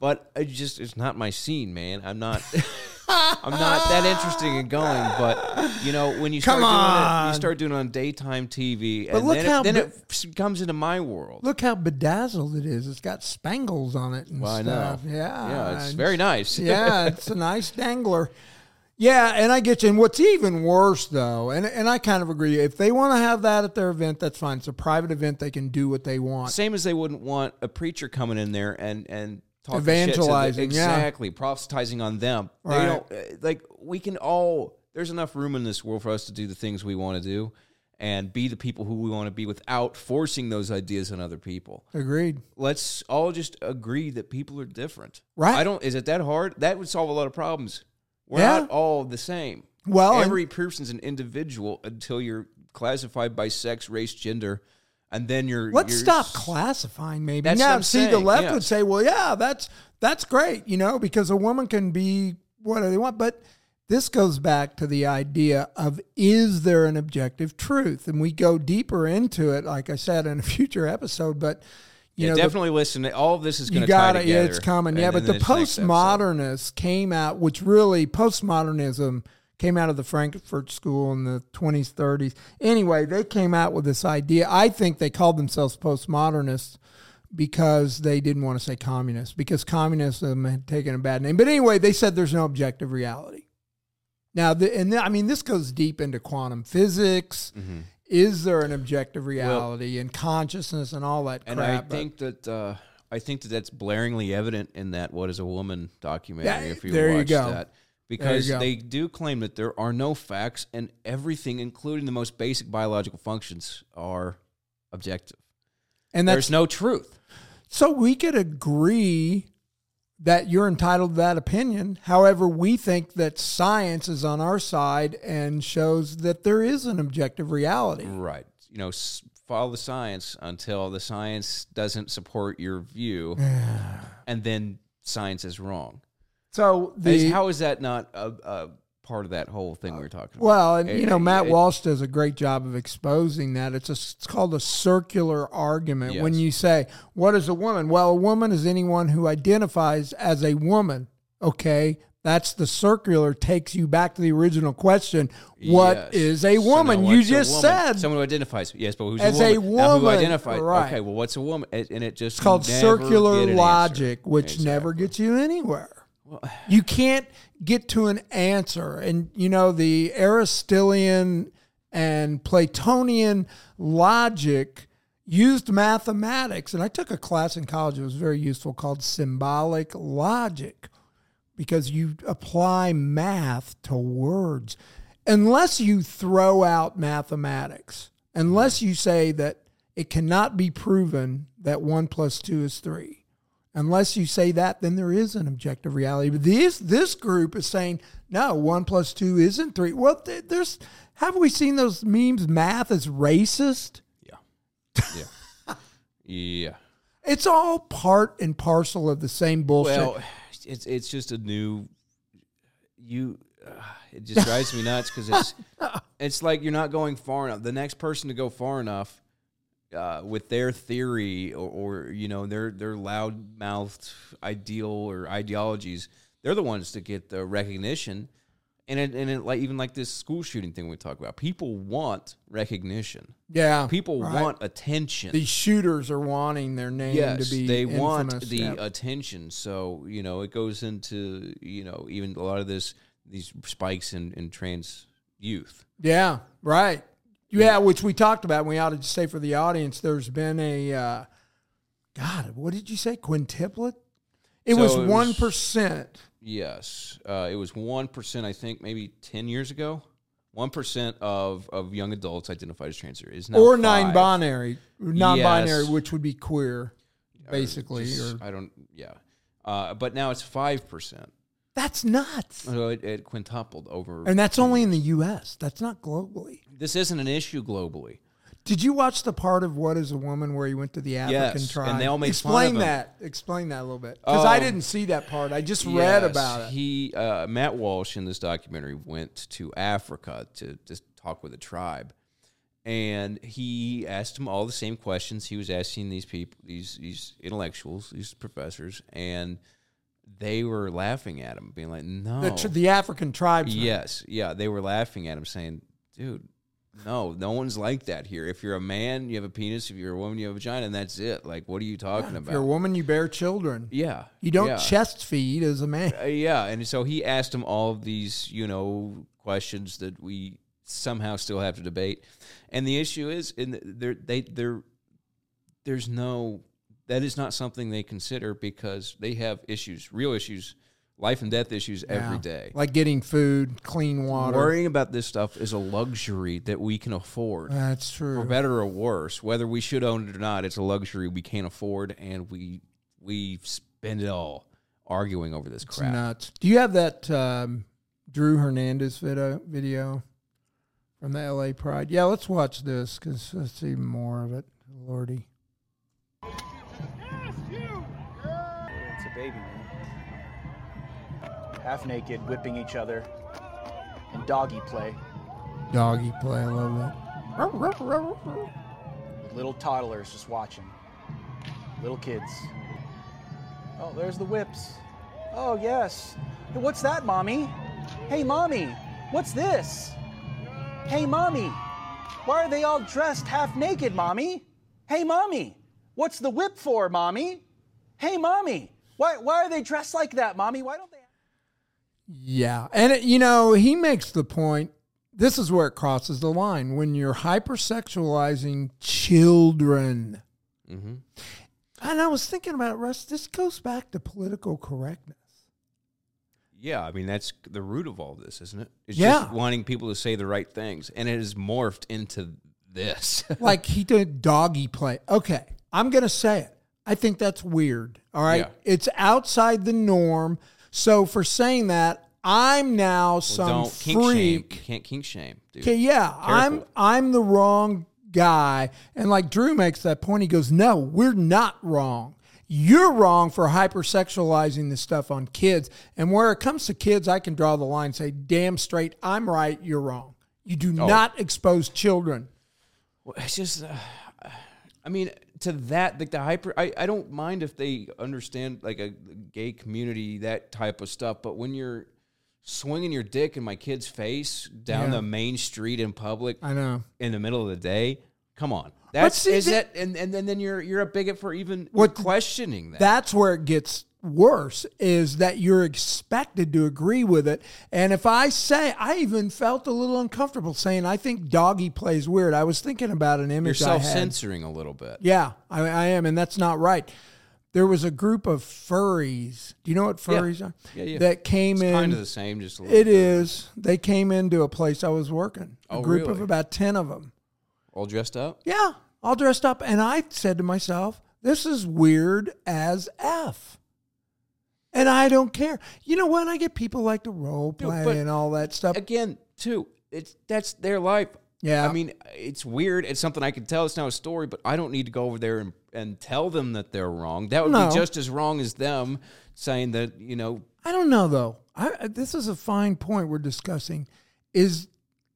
But I just it's not my scene, man. I'm not I'm not that interested in going. But you know, when you start Come doing it, on. you start doing it on daytime TV, But and look then, how it, then bi- it comes into my world. look how bedazzled it is it's got spangles on it and Well, I know. stuff yeah Yeah, it's very nice. yeah it's a nice dangler yeah and i get you and what's even worse though and, and i kind of agree if they want to have that at their event that's fine it's a private event they can do what they want Same as they wouldn't want a preacher coming in there and and talking shit to Evangelizing, yeah. exactly, proselytizing on them. They Right. don't uh, like we can all. There's enough room in this world for us to do the things we want to do, and be the people who we want to be without forcing those ideas on other people. agreed Let's all just agree that people are different. Right. I don't. Is it that hard? That would solve a lot of problems. We're Yeah. not all the same. Well, every person's an individual until you're classified by sex, race, gender, and then you're. Let's you're stop classifying. Maybe That's now. See, the left yeah. would say, "Well, yeah, that's that's great," you know, because a woman can be whatever they want. But this goes back to the idea of is there an objective truth, and we go deeper into it, like I said in a future episode. But you yeah, know, the- definitely listen. All of this is going to tie together. Yeah, it's coming. Yeah, but the this next episode. postmodernists came out, which really postmodernism came out of the Frankfurt School in the 20s, 30s. Anyway, they came out with this idea. I think they called themselves postmodernists because they didn't want to say communist because communism had taken a bad name. But anyway, they said there's no objective reality. Now, the, and I mean, this goes deep into quantum physics. Mm-hmm. Is there an objective reality and consciousness and all that crap? and I think that uh, I think that that's blaringly evident in that "What Is a Woman" documentary. Yeah, if you there you watch go. that, because they do claim that there are no facts, and everything, including the most basic biological functions, are objective. and that's There's no truth. So we could agree that you're entitled to that opinion. However, we think that science is on our side and shows that there is an objective reality. Right. You know, follow the science until the science doesn't support your view, and then science is wrong. So the how is that not a, a part of that whole thing we were talking about? well, and you know, Matt eh, Walsh does a great job of exposing that. It's a, it's called a circular argument. When you say, "What is a woman?" Well, a woman is anyone who identifies as a woman. Okay, that's the circular takes you back to the original question. What Yes. is a So woman? you just woman? said someone who identifies. Yes, but who's As a a woman? Now, who woman, identifies? right. Okay, well, what's a woman? And it just It's called circular an logic, which never gets you anywhere. you can't get to an answer. And, you know, the Aristotelian and Platonian logic used mathematics. And I took a class in college, it was very useful, called symbolic logic. because you apply math to words. Unless you throw out mathematics, unless you say that it cannot be proven that one plus two is three. Unless you say that, then there is an objective reality. But this this group is saying no, one plus two isn't three. Well, th- there's have we seen those memes? Math is racist. Yeah. Yeah. yeah. It's all part and parcel of the same bullshit. Well, it's it's just a new you. Uh, it just drives me nuts because it's it's like you're not going far enough. The next person to go far enough uh, with their theory or, or you know their their loud mouthed ideal or ideologies, they're the ones to get the recognition. And it, and it, like even like this school shooting thing we talk about, people want recognition. yeah, People right. want attention. These shooters are wanting their name yes, to be. they want the Yeah. attention. So you know, it goes into you know even a lot of this these spikes in, in trans youth. Yeah, right. Yeah, which we talked about. and We ought to say for the audience, there's been a uh, God. What did you say? Quintuplet. It So was one percent. Yes, uh, it was one percent. I think maybe ten years ago. One percent of, of young adults identified as transgender is now Or five. non-binary, non-binary, Yes. which would be queer, Or basically. just- or I don't. Yeah, uh, but now it's five percent. That's nuts, So it, it quintupled over. and that's only in the U.S. That's not globally. this isn't an issue globally. Did you watch the part of What Is a Woman where he went to the African Yes, tribe? and they all made fun Explain of him. that. Explain that a little bit because I Um, didn't see that part. I just read about it. He uh, Matt Walsh in this documentary went to Africa to just talk with a tribe, and he asked them all the same questions he was asking these people, these these intellectuals, these professors, and they were laughing at him, being like, "No, the, tr- the African tribes. yes, yeah." They were laughing at him, saying, "Dude." No, no one's like that here. If you're a man, you have a penis. If you're a woman, you have a vagina, and that's it. Like, what are you talking If about? you're a woman, you bear children. yeah, You don't yeah. chest feed as a man. Uh, yeah, and so he asked him all of these, you know, questions that we somehow still have to debate. And the issue is, in the, there, they, there, there's no, that is not something they consider because they have issues, real issues, life and death issues every Yeah. day. Like getting food, clean water. Worrying about this stuff is a luxury that we can afford. That's true. For better or worse, whether we should own it or not, it's a luxury we can't afford, and we we spend it all arguing over this It's crap. nuts. Do you have that um, Drew Hernandez video, video from the LA Pride? Yeah, let's watch this because let's see more of it. Lordy. Half naked, whipping each other, and doggy play Doggy play. I love with little toddlers just watching. Little kids. Oh, there's the whips. Oh, yes. Hey, What's that, mommy? Hey, mommy, what's this? Hey, mommy, why are they all dressed half naked, mommy? Hey, mommy, what's the whip for, mommy? Hey, mommy, why, why are they dressed like that, mommy? Why don't they? Yeah. And, it, you know, he makes the point. This is where it crosses the line when you're hypersexualizing children. hmm And I was thinking about it, Russ. This goes back to political correctness. Yeah, I mean that's the root of all this, isn't it? It's Yeah. just wanting people to say the right things, and it has morphed into this. like he did doggy play. Okay, I'm gonna say it. I think that's weird. All right, Yeah. it's outside the norm. So for saying that, I'm now some Don't kink freak. can't kink shame, dude. Okay, yeah, I'm I'm the wrong guy. And like Drew makes that point, he goes, "No, we're not wrong. You're wrong for hypersexualizing this stuff on kids. And where it comes to kids, I can draw the line and say, damn straight, I'm right, you're wrong. You do Oh. not expose children. Well, it's just, uh, I mean, to that, like the hyper, I, I don't mind if they understand like a gay community, that type of stuff. But when you're swinging your dick in my kid's face down Yeah. the main street in public I know. in the middle of the day, come on. That's see, is that- that, and, and and then you're you're a bigot for even What- questioning that. That's where it gets worse is that you're expected to agree with it. And if I say, I even felt a little uncomfortable saying, I think doggy plays weird. I was thinking about an you're image I self censoring a little bit. Yeah, I, I am, and that's not right. there was a group of furries. Do you know what furries are? Yeah, yeah. That came It's in. kind of the same, just a little It bit. is. They came into a place I was working. A Oh, group of about 10 of them. all dressed up. Yeah, all dressed up. And I said to myself, this is weird as F. And I don't care. You know what? I get people like the role Dude, play but and all that stuff. Again, too, it's that's their life. Yeah. I mean, it's weird. It's something I can tell. It's not a story, but I don't need to go over there and, and tell them that they're wrong. That would No. be just as wrong as them saying that you know I don't know though. I, I- this is a fine point we're discussing. Is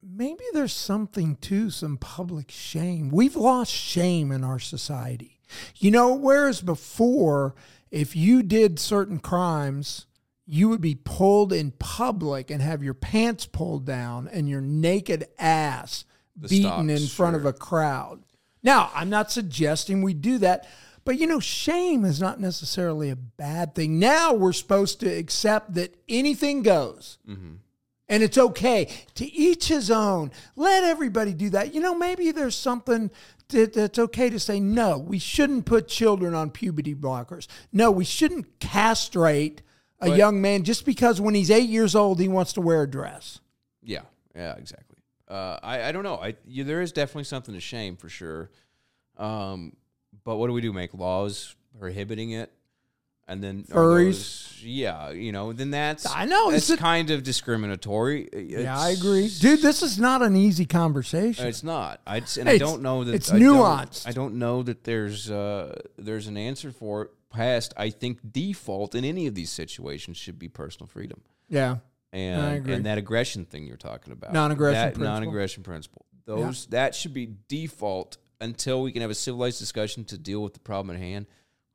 maybe there's something to some public shame. We've lost shame in our society. You know, whereas before, if you did certain crimes, you would be pulled in public and have your pants pulled down and your naked ass beaten in stocks, front of a crowd. Now, I'm not suggesting we do that, but you know, shame is not necessarily a bad thing. Now we're supposed to accept that anything goes. Mm-hmm. And it's okay to each his own. Let everybody do that. You know, maybe there's something that, that's okay to say, no, we shouldn't put children on puberty blockers. No, we shouldn't castrate a But- young man just because when he's eight years old, he wants to wear a dress. Yeah, yeah, exactly. Uh, I I don't know. I you, there is definitely something to shame for sure. Um, but what do we do? Make laws prohibiting it, and then Furries. those- yeah, you know, then that's I know, It's kind of discriminatory. yeah, I agree. Dude, this is not an easy conversation. It's not. I and I don't know that it's I don't- nuanced. I don't know that there's uh, there's an answer for it. Past, I think default in any of these situations should be personal freedom yeah. and and that aggression thing you're talking about, Non-aggression that principle. non-aggression principle. Those that should be default until we can have a civilized discussion to deal with the problem at hand.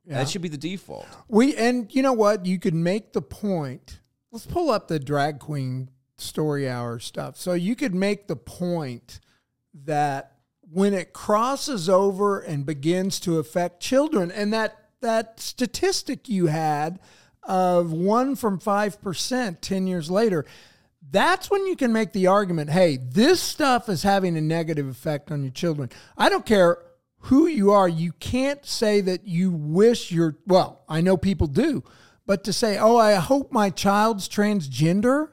Yeah. That should be the default. We and you know what? You could make the point. Let's pull up the drag queen story hour stuff. So you could make the point that when it crosses over and begins to affect children, and that that statistic you had of one from five percent ten years later, that's when you can make the argument hey, this stuff is having a negative effect on your children. I don't care who you are, you can't say that you wish your, well, I know people do, but to say, oh, I hope my child's transgender,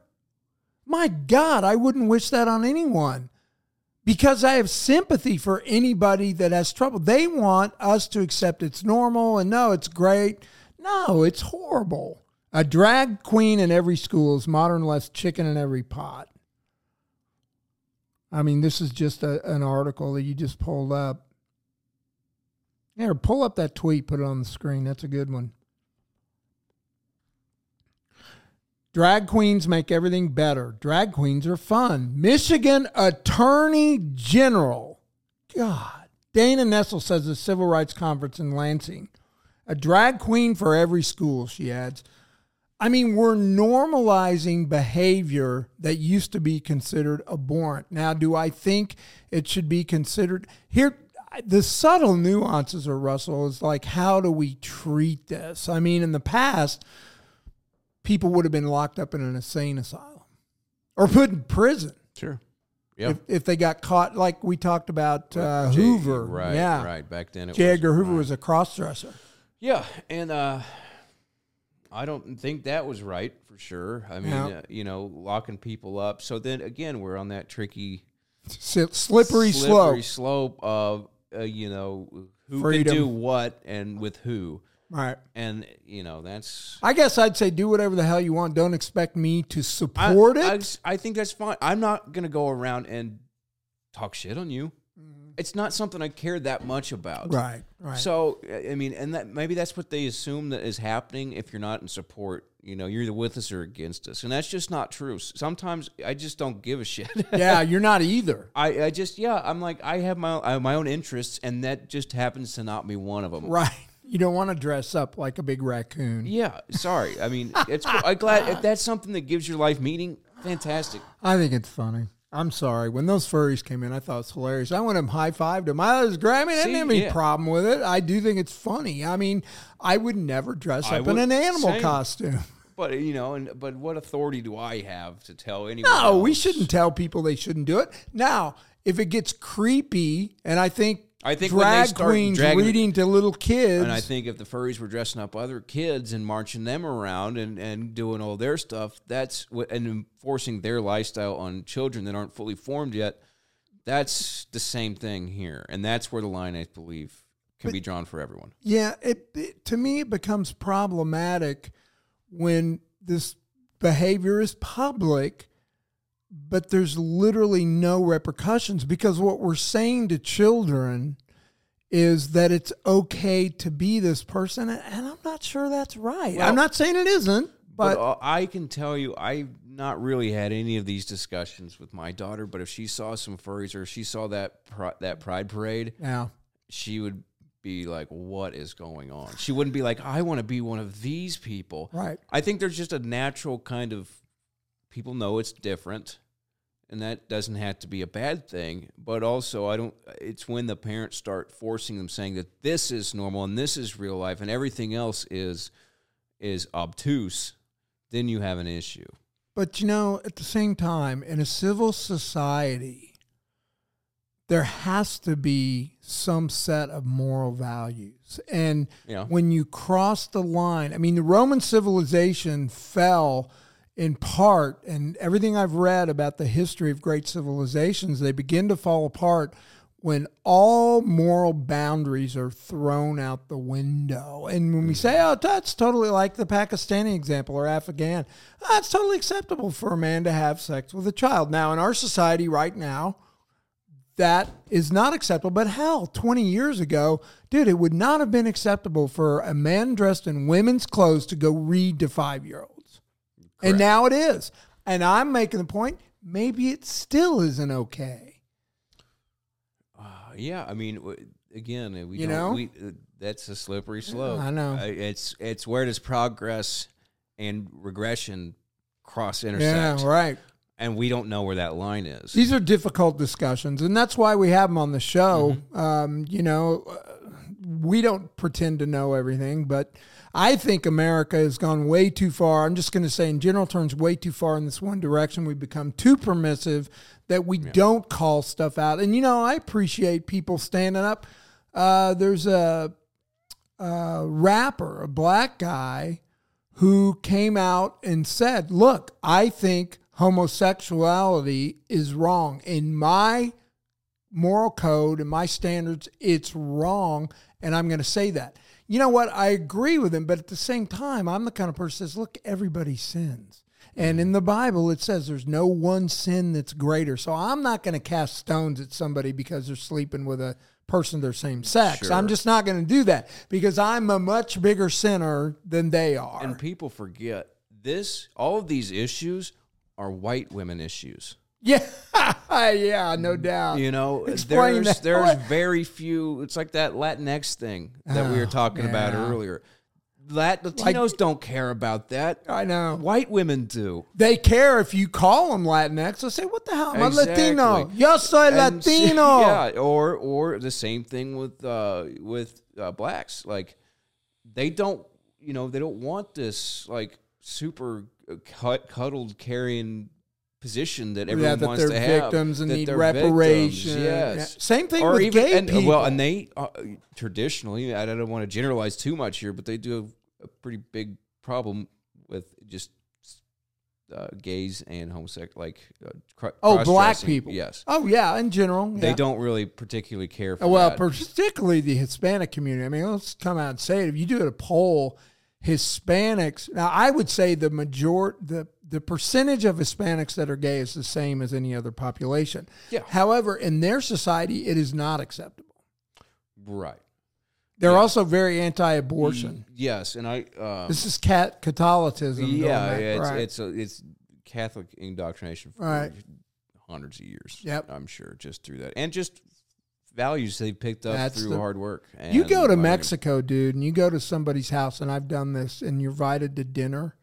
my God, I wouldn't wish that on anyone because I have sympathy for anybody that has trouble. They want us to accept it's normal and no, it's great. No, it's horrible. A drag queen in every school is modern less chicken in every pot. I mean, this is just a, an article that you just pulled up. Here, pull up that tweet, put it on the screen. That's a good one. Drag queens make everything better. Drag queens are fun. Michigan Attorney General. God. Dana Nessel says the Civil Rights Conference in Lansing. A drag queen for every school, she adds. I mean, we're normalizing behavior that used to be considered abhorrent. Now, do I think it should be considered here? The subtle nuances of Russell is like, how do we treat this? I mean, in the past, people would have been locked up in an insane asylum or put in prison Sure. Yeah. if, if they got caught, like we talked about uh, J- Hoover. Right. yeah. Right. Back then, it J. was, Edgar Hoover right. was a cross dresser. Yeah, and uh, I don't think that was right for sure. I mean, Yeah. uh, you know, locking people up. So then again, we're on that tricky, Slippery, slope. slippery slope of uh, you know who Freedom. can do what and with who, Right. and you know that's. I guess I'd say do whatever the hell you want. Don't expect me to support I, it. I think that's fine. I'm not gonna go around and talk shit on you. It's not something I care that much about. right. Right. So I I mean, and that maybe that's what they assume that is happening if you're not in support. You know, you're either with us or against us, and that's just not true. Sometimes I just don't give a shit. yeah, you're not either. I, I just yeah, I'm like I have my I have my own interests, and that just happens to not be one of them. Right. You don't want to dress up like a big raccoon. Yeah, sorry. I mean, it's I'm glad if that's something that gives your life meaning. Fantastic. I think it's funny. I'm sorry. When those furries came in, I thought it was hilarious. I went and high fived him. I was Grammy. I didn't have any yeah. problem with it. I do think it's funny. I mean, I would never dress I up in an animal same. costume. But you know, and but what authority do I have to tell anyone? No, we shouldn't tell people they shouldn't do it. Now, if it gets creepy, and I think I think when they drag start queens dragging- reading to little kids, And I think if the furries were dressing up other kids and marching them around and, and doing all their stuff, that's what and enforcing their lifestyle on children that aren't fully formed yet. That's the same thing here, and that's where the line I believe can be drawn for everyone. Yeah, it, it to me it becomes problematic when this behavior is public, but there's literally no repercussions because what we're saying to children is that it's okay to be this person, and I'm not sure that's right. Well- I'm not saying it isn't, But, but, I can tell you, I've not really had any of these discussions with my daughter. But if she saw some furries or she saw that that pride parade, yeah, she would be like, "What is going on?" She wouldn't be like, "I want to be one of these people." right. I think there's just a natural kind of people know it's different, and that doesn't have to be a bad thing. But also, I don't. It's when the parents start forcing them, saying that this is normal and this is real life, and everything else is is obtuse. Then you have an issue. But you know, at the same time, in a civil society, there has to be some set of moral values. And Yeah. when you cross the line, I mean, the Roman civilization fell in part, and everything I've read about the history of great civilizations, they begin to fall apart when all moral boundaries are thrown out the window. And when we hmm. say, oh, that's totally like the Pakistani example or Afghan, that's totally acceptable for a man to have sex with a child. Now, in our society right now, that is not acceptable. But hell, 20 years ago, dude, it would not have been acceptable for a man dressed in women's clothes to go read to five year olds. And now it is. And I'm making the point maybe it still isn't okay. Uh, yeah, I mean, w- again, uh, we You don't, know? we, uh, that's a slippery slope. I know. Uh, it's it's where does progress and regression cross intersect? Yeah, right. and we don't know where that line is. These are difficult discussions, and that's why we have them on the show. Um, you know, uh, we don't pretend to know everything, but I think America has gone way too far. I'm just going to say, in general terms, way too far in this one direction. We've become too permissive that we don't call stuff out. And, you know, I appreciate people standing up. Uh, there's a, a rapper, a black guy, who came out and said, Look, I think homosexuality is wrong. In my moral code and my standards, it's wrong. And I'm going to say that. You know what? I agree with him. But at the same time, I'm the kind of person that says, Look, everybody sins. And in the Bible, it says there's no one sin that's greater. So I'm not going to cast stones at somebody because they're sleeping with a person of their same sex. Sure. I'm just not going to do that because I'm a much bigger sinner than they are. and people forget this. All of these issues are white women issues. Yeah, yeah, no doubt. You know, Explain there's that. there's very few. It's like that Latinx thing that we were Oh, talking about earlier. Lat- Latinos don't care about that. I know. White women do. They care if you call them Latinx. They'll say, "What the hell? I'm a Latino. Yo soy And Latino." Yeah, or or the same thing with uh, with uh, blacks. Like they don't, you know, they don't want this like super uh, cut, cuddled carrying position that Yeah, everyone that wants they're to have. victims and need they're victims. Yes. Yeah. Same thing or with even gay and, people. well, and they uh, traditionally, I don't want to generalize too much here, but they do have a pretty big problem with just uh, gays and homosexual, like uh, cr- oh, black people. Yes, Oh, yeah. In general, they don't really particularly care for Well, that. particularly the Hispanic community. I mean, let's come out and say it. If you do a poll, Hispanics. Now, I would say the major the the percentage of Hispanics that are gay is the same as any other population. Yeah. However, in their society, it is not acceptable. right. They're Yeah. also very anti-abortion. Yes, and I. Uh, This is cat Catholicism. yeah, yeah, it's right. it's a, it's Catholic indoctrination for Right. hundreds of years. Yep. I'm sure just through that, and just values they've picked up That's through the- hard work. You go to learning. Mexico, dude, and you go to somebody's house, and I've done this, and you're invited to dinner.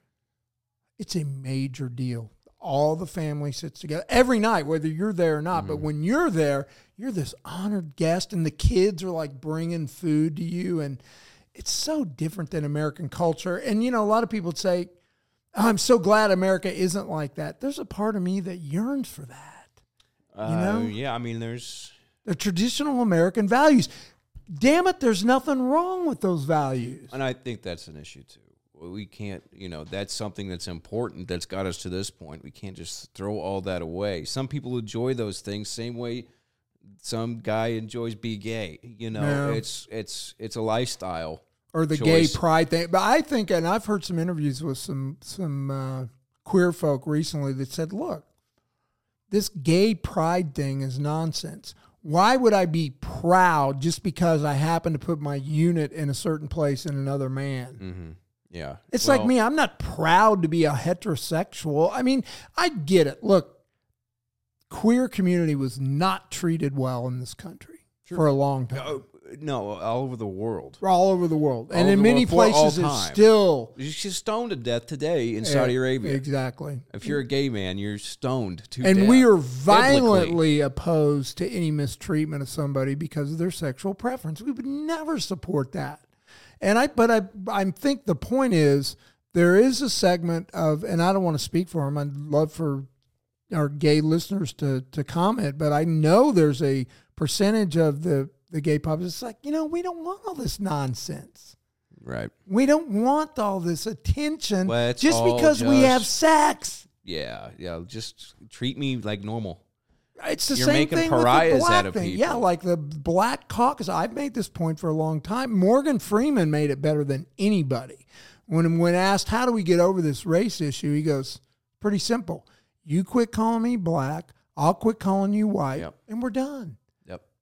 It's a major deal. All the family sits together every night, whether you're there or not. Mm-hmm. But when you're there, you're this honored guest, and the kids are like bringing food to you, and it's so different than American culture. And you know, a lot of people would say, I'm so glad America isn't like that. There's a part of me that yearns for that. Uh, know? yeah, I mean, there's The traditional American values. Damn it, there's nothing wrong with those values. And I think that's an issue too. We can't, you know, that's something that's important that's got us to this point. We can't just throw all that away. Some people enjoy those things same way some guy enjoys be gay. You know, Yeah. it's it's it's a lifestyle. or the choice. gay pride thing. But I think, and I've heard some interviews with some some uh, queer folk recently that said, "Look, this gay pride thing is nonsense. Why would I be proud just because I happen to put my unit in a certain place in another man?" Mm-hmm. Yeah, It's Well, like me. I'm not proud to be a heterosexual. I mean, I get it. Look, queer community was not treated well in this country for a long time. oh, no, all over the world. all over the world, and in many places, it's still She's stoned to death today in eh, Saudi Arabia. Exactly. If you're a gay man, you're stoned to death. And death. we are biblically. violently opposed to any mistreatment of somebody because of their sexual preference. We would never support that. And I, but I, I think the point is there is a segment of, and I don't want to speak for them. I'd love for our gay listeners to to comment, but I know there's a percentage of the the gay population. It's like you know we don't want all this nonsense. right. We don't want all this attention Well, just because we have sex. Yeah, yeah. Just treat me like normal. It's the You're same thing with the black out of thing. people. Yeah, like the black caucus. I've made this point for a long time. Morgan Freeman made it better than anybody. When when asked how do we get over this race issue, he goes, "Pretty simple. You quit calling me black, I'll quit calling you white, Yep. and we're done."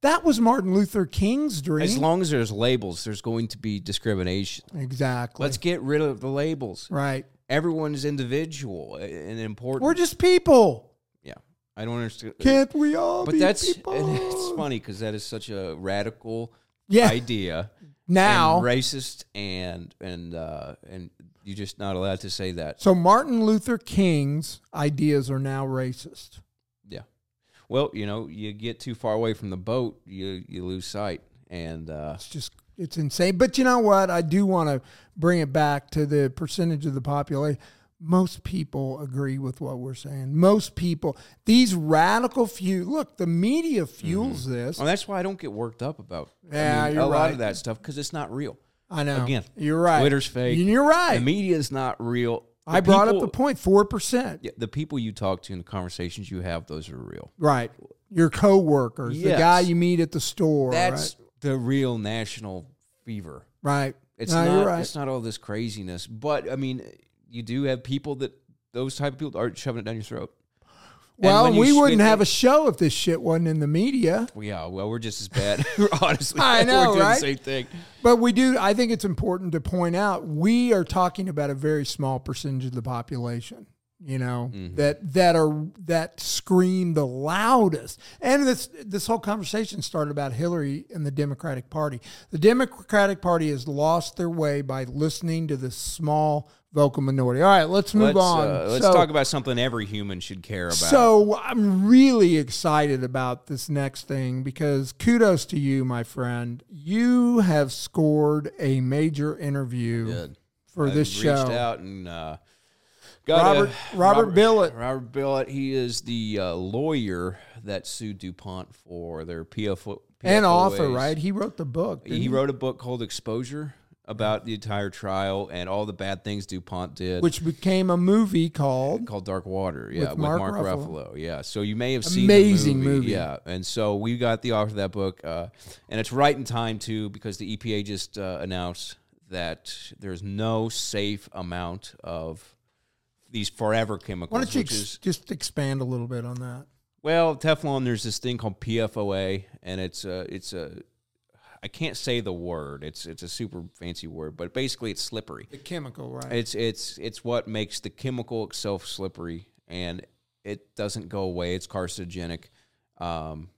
That was Martin Luther King's dream. As long as there's labels, there's going to be discrimination. exactly. Let's get rid of the labels. right. Everyone's individual and important. We're just people. yeah. I don't understand. Can't we all but be that's it's funny because that is such a radical Yeah. idea. now, and racist and and uh, and you're just not allowed to say that. so Martin Luther King's ideas are now racist. Well, you know, you get too far away from the boat, you you lose sight. And uh, It's just it's insane. But you know what? I do want to bring it back to the percentage of the population. Most people agree with what we're saying. Most people, these radical few. Look, the media fuels this. well, that's why I don't get worked up about. I Yeah, mean, you're a lot of that stuff because it's not real. I know. Again, you're right. Twitter's fake. You're right. The media is not real. I brought up people- the point. Four percent. Yeah, the people you talk to and the conversations you have, those are real. Right. Your coworkers, the guy you meet at the store. That's the real national fever. right. right. It's no, not. right. It's not all this craziness. But I mean, you do have people that those type of people are shoving it down your throat. Well, we wouldn't have a show if this shit wasn't in the media. Yeah, well, we're just as bad. Honestly, I know, we're doing right? the same thing. But we do. I think it's important to point out we are talking about a very small percentage of the population. You know Mm-hmm. that that are that scream the loudest. And this this whole conversation started about Hillary and the Democratic Party. The Democratic Party has lost their way by listening to this small vocal minority. All right, let's move Let's, on. uh, let's So- talk about something every human should care about. so I'm really excited about this next thing because kudos to you, my friend. You have scored a major interview Good. for I this reached show. out and uh, got Robert- a, Robert Bilott. Robert Bilott. He is the uh, lawyer that sued DuPont for their PFO, and author, right? He wrote the book. didn't He wrote a book called Exposure about the entire trial and all the bad things DuPont did. which became a movie called. called Dark Water, yeah, with, Mark Mark, Ruffalo. Ruffalo. yeah. So you may have seen Amazing the movie. movie. yeah. And so we got the author of that book, uh, and it's right in time too because the EPA just uh, announced that there's no safe amount of these forever chemicals. Why don't you ex- is just expand a little bit on that? well, Teflon. There's this thing called PFOA, and it's a it's a I can't say the word. It's it's a super fancy word, but basically it's slippery. The chemical, right? It's it's it's what makes the chemical itself slippery, and it doesn't go away. It's carcinogenic. Um,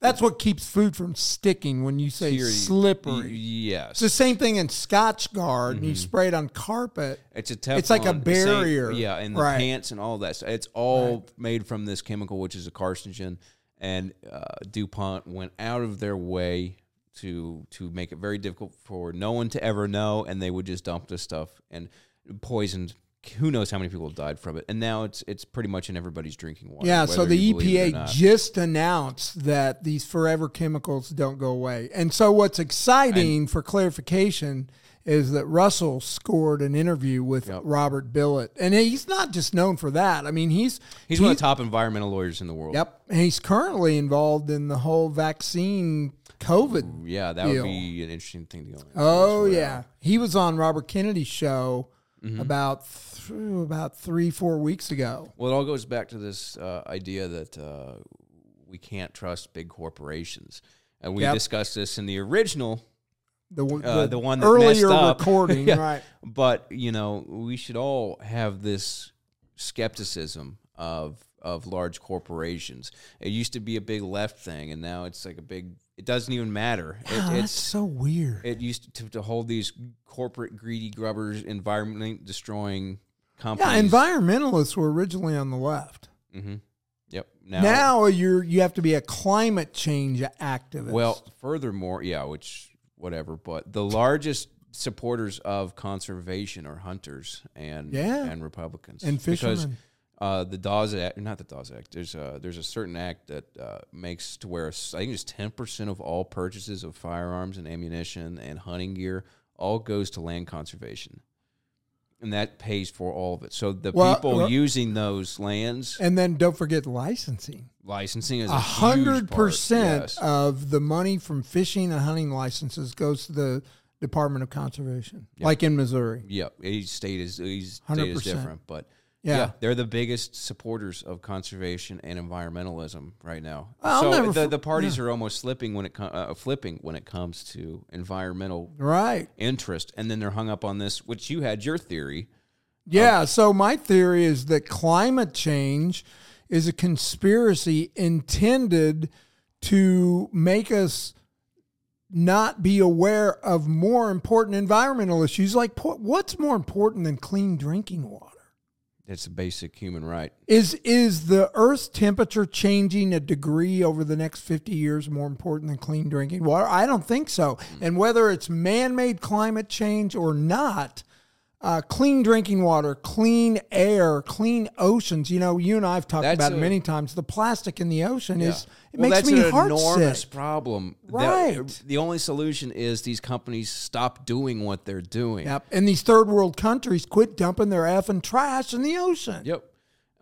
That's what keeps food from sticking when you say here- slippery. yes, It's the same thing in Scotchgard. Mm-hmm. You spray it on carpet. It's a Teflon. It's like a the same- barrier. yeah, and the Right. pants and all that. So it's all made from this chemical, which is a carcinogen. And uh, DuPont went out of their way to to make it very difficult for no one to ever know, and they would just dump this stuff and poisoned who knows how many people died from it, and now it's it's pretty much in everybody's drinking water. Yeah, so the you believe it or EPA just announced that these forever chemicals don't go away. And so what's exciting for Claryfication is that Russell scored an interview with Yep. Robert Bilott. And he's not just known for that. I mean, he's he's one of the top environmental lawyers in the world. Yep. And he's currently involved in the whole vaccine COVID. Yeah, that Deal. would be an interesting thing to go. into Oh yeah. He was on Robert Kennedy's show Mm-hmm. about th- about 3 4 weeks ago. Well, it all goes back to this uh, idea that uh, we can't trust big corporations, and we Yep. discussed this in the original The, uh, the one that earlier up. recording, Yeah. right? But you know, we should all have this skepticism of of large corporations. It used to be a big left thing, and now it's like a big. It doesn't even matter. It, Ah, that's it's so weird. it used to, to hold these corporate greedy grubbers, environment destroying companies. yeah, environmentalists were originally on the left. hmm Yep. Now, Now, you're you have to be a climate change activist. well, furthermore, yeah, which whatever, but the largest supporters of conservation are hunters and Yeah. and Republicans and because fishermen. Uh, the Dawes Act, not the Dawes Act. There's a there's a certain act that uh, makes to where I think it's ten percent of all purchases of firearms and ammunition and hunting gear all goes to land conservation, and that pays for all of it. So the Well, people well- using those lands, And then don't forget licensing. licensing is A hundred percent of the money from fishing and hunting licenses goes to the Department of Conservation, like in Missouri. Yep, each state is each state is 100%. different, but Yeah. yeah. they're the biggest supporters of conservation and environmentalism right now. I'll so the, for- the parties are almost slipping when it com- uh, flipping when it comes to environmental Right. interest, and then they're hung up on this, which you had your theory. Yeah. So my theory is that climate change is a conspiracy intended to make us not be aware of more important environmental issues like po- what's more important than clean drinking water It's a basic human right. is is the earth's temperature changing a degree over the next 50 years more important than clean drinking? Water i don't think so. Mm. And whether it's man-made climate change or not uh, clean drinking water, clean air, clean oceans. You know, you and I have talked That's about it many times. The plastic in the ocean is it well, makes me an heart enormous sick. problem. That- Right. the only solution is these companies stop doing what they're doing. Yep. And these third world countries quit dumping their effing trash in the ocean. Yep.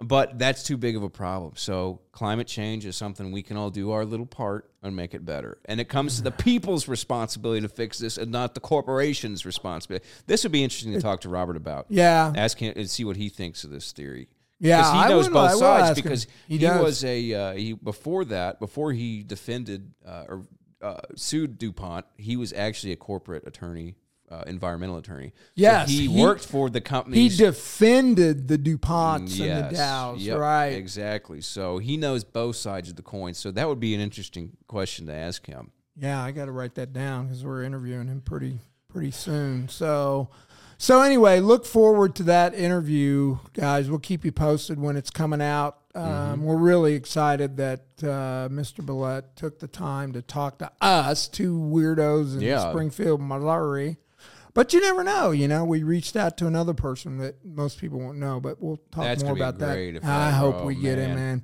But that's too big of a problem. So climate change is something we can all do our little part and make it better. And it comes to the people's responsibility to fix this and not the corporation's responsibility. This would be interesting to talk to Robert about. Yeah. Ask him and see what he thinks of this theory. Yeah, Because he knows will- both sides him. because He he, was a uh, he before that before he defended uh, or uh, sued DuPont, he was actually a corporate attorney, uh, environmental attorney. So Yes, he, he- worked for the company. He defended the DuPonts and the Dows, yep, right? Exactly. So he knows both sides of the coin. So that would be an interesting question to ask him. Yeah, I got to write that down because we're interviewing him pretty pretty soon. So, so anyway, look forward to that interview, guys. We'll keep you posted when it's coming out. Um, Mm-hmm. We're really excited that uh, Mr. Bilott took the time to talk to us, two weirdos in Yeah. Springfield, Missouri. But you never know. You know, we reached out to another person that most people won't know, but we'll talk That's more about that. I hope oh, we get him, man. man.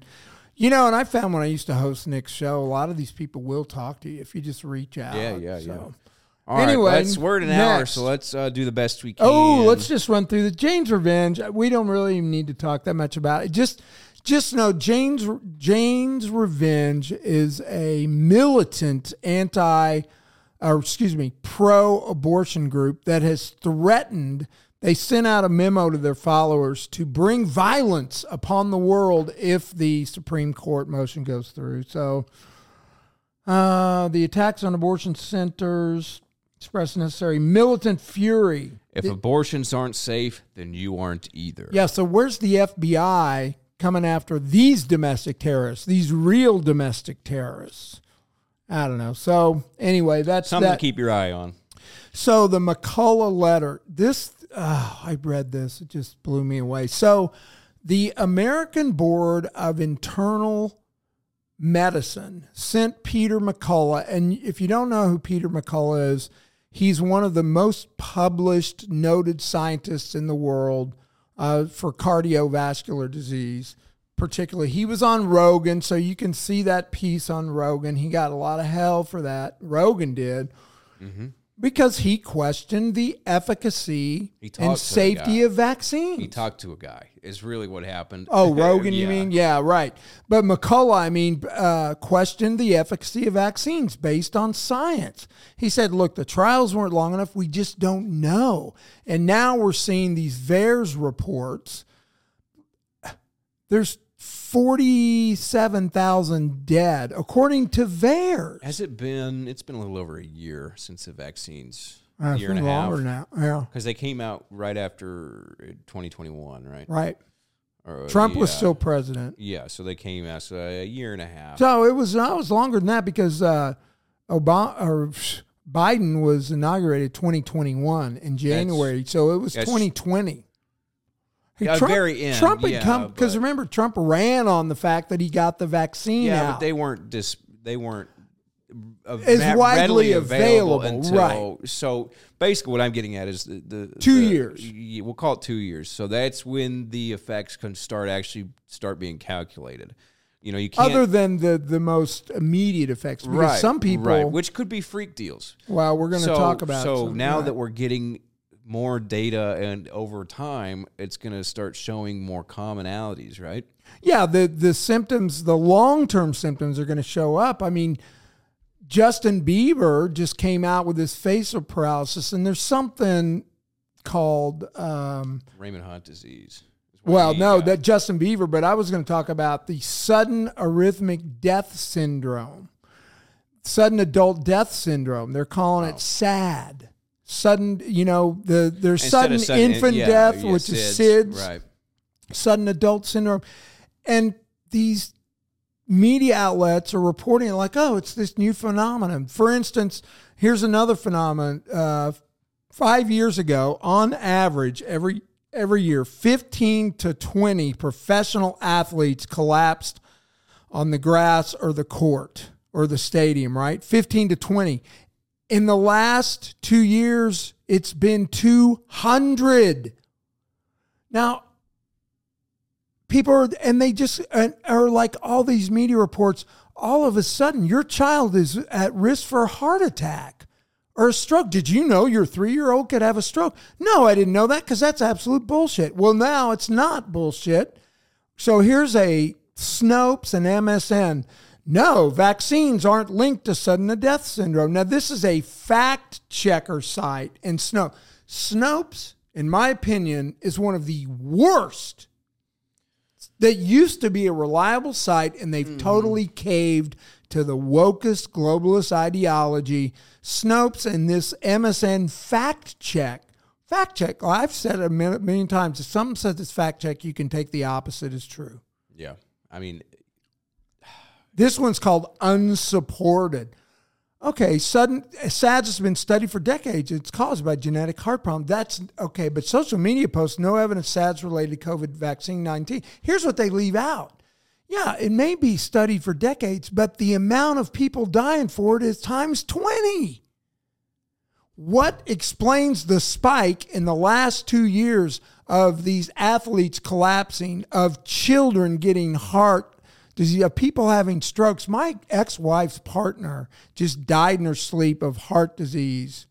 You know, and I found when I used to host Nick's show, a lot of these people will talk to you if you just reach out. Yeah, yeah, so. yeah. All right, Anyway, let's we're at an hour, so let's uh, do the best we can. Oh, let's just run through the Jane's Revenge. We don't really need to talk that much about it. Just just know Jane's Jane's Revenge is a militant anti or excuse me, pro-abortion group that has threatened they sent out a memo to their followers to bring violence upon the world if the Supreme Court motion goes through. So uh, the attacks on abortion centers express necessary militant fury if abortions aren't safe, then you aren't either. Yeah, so where's the FBI coming after these domestic terrorists, these real domestic terrorists? I don't know. So anyway, that's Something that. to keep your eye on. So the McCullough letter, this oh, I read this, it just blew me away. So the American Board of Internal Medicine sent Peter McCullough, and if you don't know who Peter McCullough is, he's one of the most published, noted scientists in the world uh, for cardiovascular disease. Particularly, he was on Rogan, so you can see that piece on Rogan. He got a lot of hell for that. Rogan did because he questioned the efficacy and safety of vaccines. He talked to a guy. Is really what happened. Oh, Rogan, you mean? Yeah, right. But McCullough, I mean, uh, questioned the efficacy of vaccines based on science. He said, look, the trials weren't long enough. We just don't know. And now we're seeing these VAERS reports. There's 47,000 dead, according to VAERS. Has it been? It's been a little over a year since the vaccines. Uh, a year and a half. now. Yeah, Because they came out right after 2021, right? right. Or, Trump was still president. Yeah, so they came out so a year and a half. So it was I was longer than that because uh, Obama or Biden was inaugurated 2021 in January, so it was 2020. Hey, Trump, very end, Trump had yeah, come because remember Trump ran on the fact that he got the vaccine yeah, out. but they weren't dis- They weren't As ma- widely readily available, until, right. So basically, what I'm getting at is the, the Two the- years. We'll call it two years. So that's when the effects can start actually start being calculated. You know, you can't Other than the the most immediate effects, because right, some people, right, which could be freak deals. well, we're going to so, talk about. So now right. that we're getting more data and over time, it's going to start showing more commonalities, right? Yeah, the the symptoms, the long term symptoms are going to show up. I mean, Justin Bieber just came out with his facial paralysis, and there's something called. Um, Raymond Hunt disease. well, no, got. that Justin Bieber, but I was going to talk about the sudden arrhythmic death syndrome, sudden adult death syndrome. They're calling it SAD. Sudden, you know, the there's of sudden, infant yeah, death, yeah, which is SIDS, SIDS right? sudden adult syndrome. And these media outlets are reporting like, oh, it's this new phenomenon. For instance, here's another phenomenon. Uh, five years ago, on average, every every year, 15 to 20 professional athletes collapsed on the grass or the court or the stadium, right? 15 to 20. In the last two years, it's been 200. Now, people are, and they just are like all these media reports. All of a sudden, your child is at risk for a heart attack or a stroke. Did you know your three year old could have a stroke? No, I didn't know that because that's absolute bullshit. Well, now it's not bullshit. So here's a Snopes and MSN. No, vaccines aren't linked to sudden death syndrome. Now, this is a fact checker site, and Snow Snopes, in my opinion, is one of the worst that used to be a reliable site and they've mm-hmm. totally caved to the wokest globalist ideology. Snopes and this MSN fact check. Fact check. Oh, I've said it a million, million times. If something says it's fact check, you can take the opposite as true. Yeah, I mean, This one's called unsupported. Okay, sudden SADS has been studied for decades. It's caused by genetic heart problem. That's okay, but social media posts no evidence SADS related to COVID vaccine 19. Here's what they leave out. Yeah, it may be studied for decades, but the amount of people dying for it is times 20. What explains the spike in the last two years of these athletes collapsing, of children getting heart disease, have people having strokes? My ex wife's partner just died in her sleep of heart disease.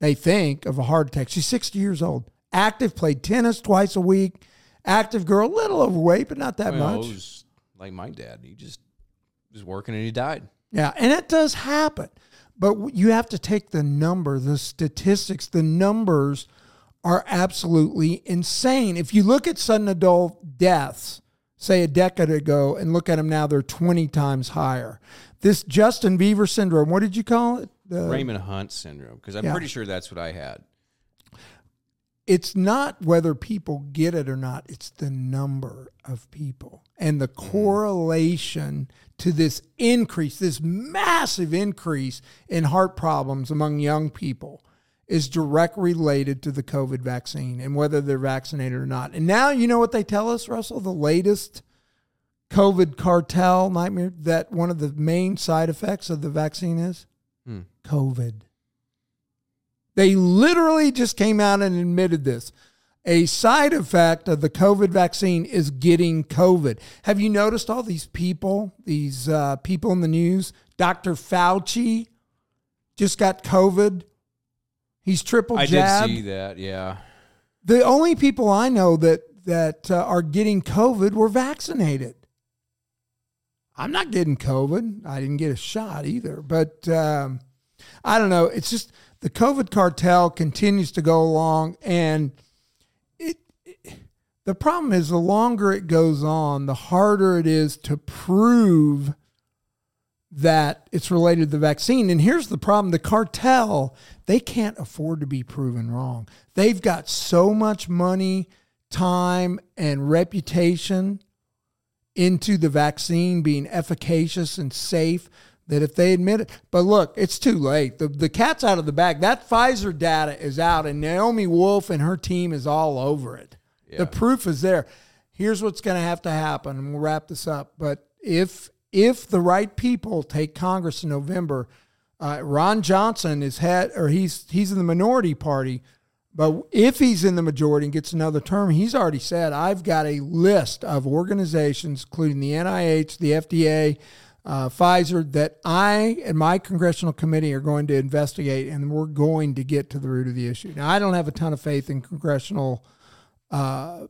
They think of a heart attack. She's 60 years old. Active, played tennis twice a week. Active girl, a little overweight, but not that well, much. it was like my dad. He just was working and he died. Yeah, and it does happen. But you have to take the number, the statistics, the numbers are absolutely insane. If you look at sudden adult deaths, say a decade ago, and look at them now, they're 20 times higher. This Justin Bieber syndrome, what did you call it? The- Raymond Hunt syndrome, because I'm Yeah. pretty sure that's what I had. it's not whether people get it or not, it's the number of people and the mm. correlation to this increase, this massive increase in heart problems among young people is directly related to the COVID vaccine and whether they're vaccinated or not. And now you know what they tell us, Russell? The latest COVID cartel nightmare that one of the main side effects of the vaccine is Hmm. COVID. They literally just came out and admitted this. a side effect of the COVID vaccine is getting COVID. Have you noticed all these people, these uh, people in the news? Dr. Fauci just got COVID. He's triple I jabbed. did see that. Yeah. The only people I know that that uh, are getting COVID were vaccinated. I'm not getting COVID. I didn't get a shot either. But um, I don't know. It's just the COVID cartel continues to go along, and it, it. The problem is, the longer it goes on, the harder it is to prove that it's related to the vaccine. And here's the problem: the cartel they can't afford to be proven wrong. They've got so much money, time, and reputation into the vaccine being efficacious and safe that if they admit it, but look, it's too late. The, the cat's out of the bag. That Pfizer data is out, and Naomi Wolf and her team is all over it. Yeah. The proof is there. Here's what's going to have to happen, and we'll wrap this up. But if if the right people take Congress in November, uh, Ron Johnson is head, or he's he's in the minority party. But if he's in the majority and gets another term, he's already said, I've got a list of organizations, including the NIH, the FDA, uh, Pfizer, that I and my congressional committee are going to investigate, and we're going to get to the root of the issue. Now, I don't have a ton of faith in congressional uh,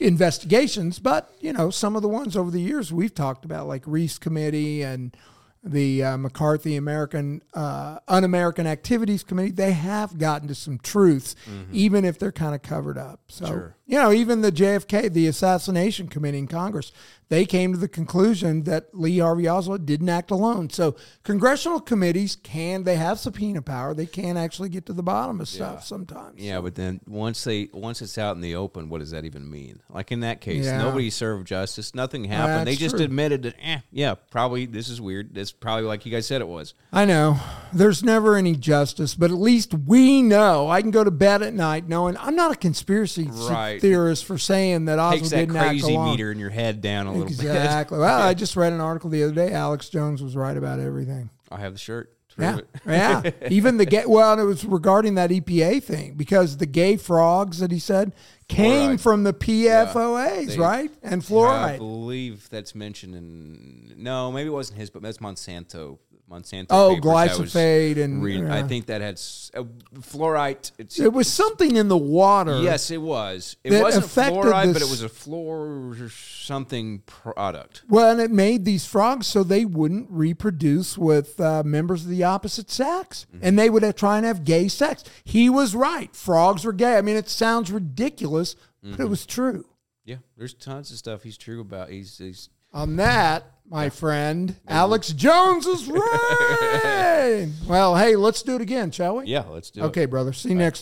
investigations, but you know, some of the ones over the years we've talked about, like Reece Committee and the uh, McCarthy American uh, Un-American Activities Committee, they have gotten to some truths, even if they're kind of covered up. So, Sure. you know, even the JFK, the Assassination Committee in Congress, they came to the conclusion that Lee Harvey Oswald didn't act alone. So, congressional committees can they have subpoena power? They can actually get to the bottom of stuff sometimes. Yeah, but then once they once it's out in the open, what does that even mean? Like in that case, Yeah. nobody served justice. Nothing happened. they just true. admitted that. Eh, yeah, probably this is weird. This probably like you guys said it was. I know there's never any justice, but at least we know. I can go to bed at night knowing I'm not a conspiracy Right. theorist for saying that Oswald Takes that didn't act crazy alone. meter in your head down a little bit. Exactly. well, I just read an article the other day. Alex Jones was right about everything. I have the shirt. Yeah, yeah. Even the gay. Well, it was regarding that EPA thing because the gay frogs that he said came Fluoride. from the PFOAs, They- right? And fluoride. I believe that's mentioned in. No, maybe it wasn't his, but that's Monsanto. Monsanto. Oh, papers I was glyphosate and- reading. I think that had s- uh, fluorite. It's, It was something in the water. Yes, it was. It wasn't fluoride, but it was a fluor something product. Well, and it made these frogs so they wouldn't reproduce with uh, members of the opposite sex, Mm-hmm. and they would have, try and have gay sex. He was right. Frogs were gay. I mean, it sounds ridiculous, but Mm-hmm. it was true. Yeah, there's tons of stuff he's true about. He's, he's On that, my friend, Alex Jones is right. well, hey, let's do it again, shall we? yeah. Let's do it. Okay, brother. See you next.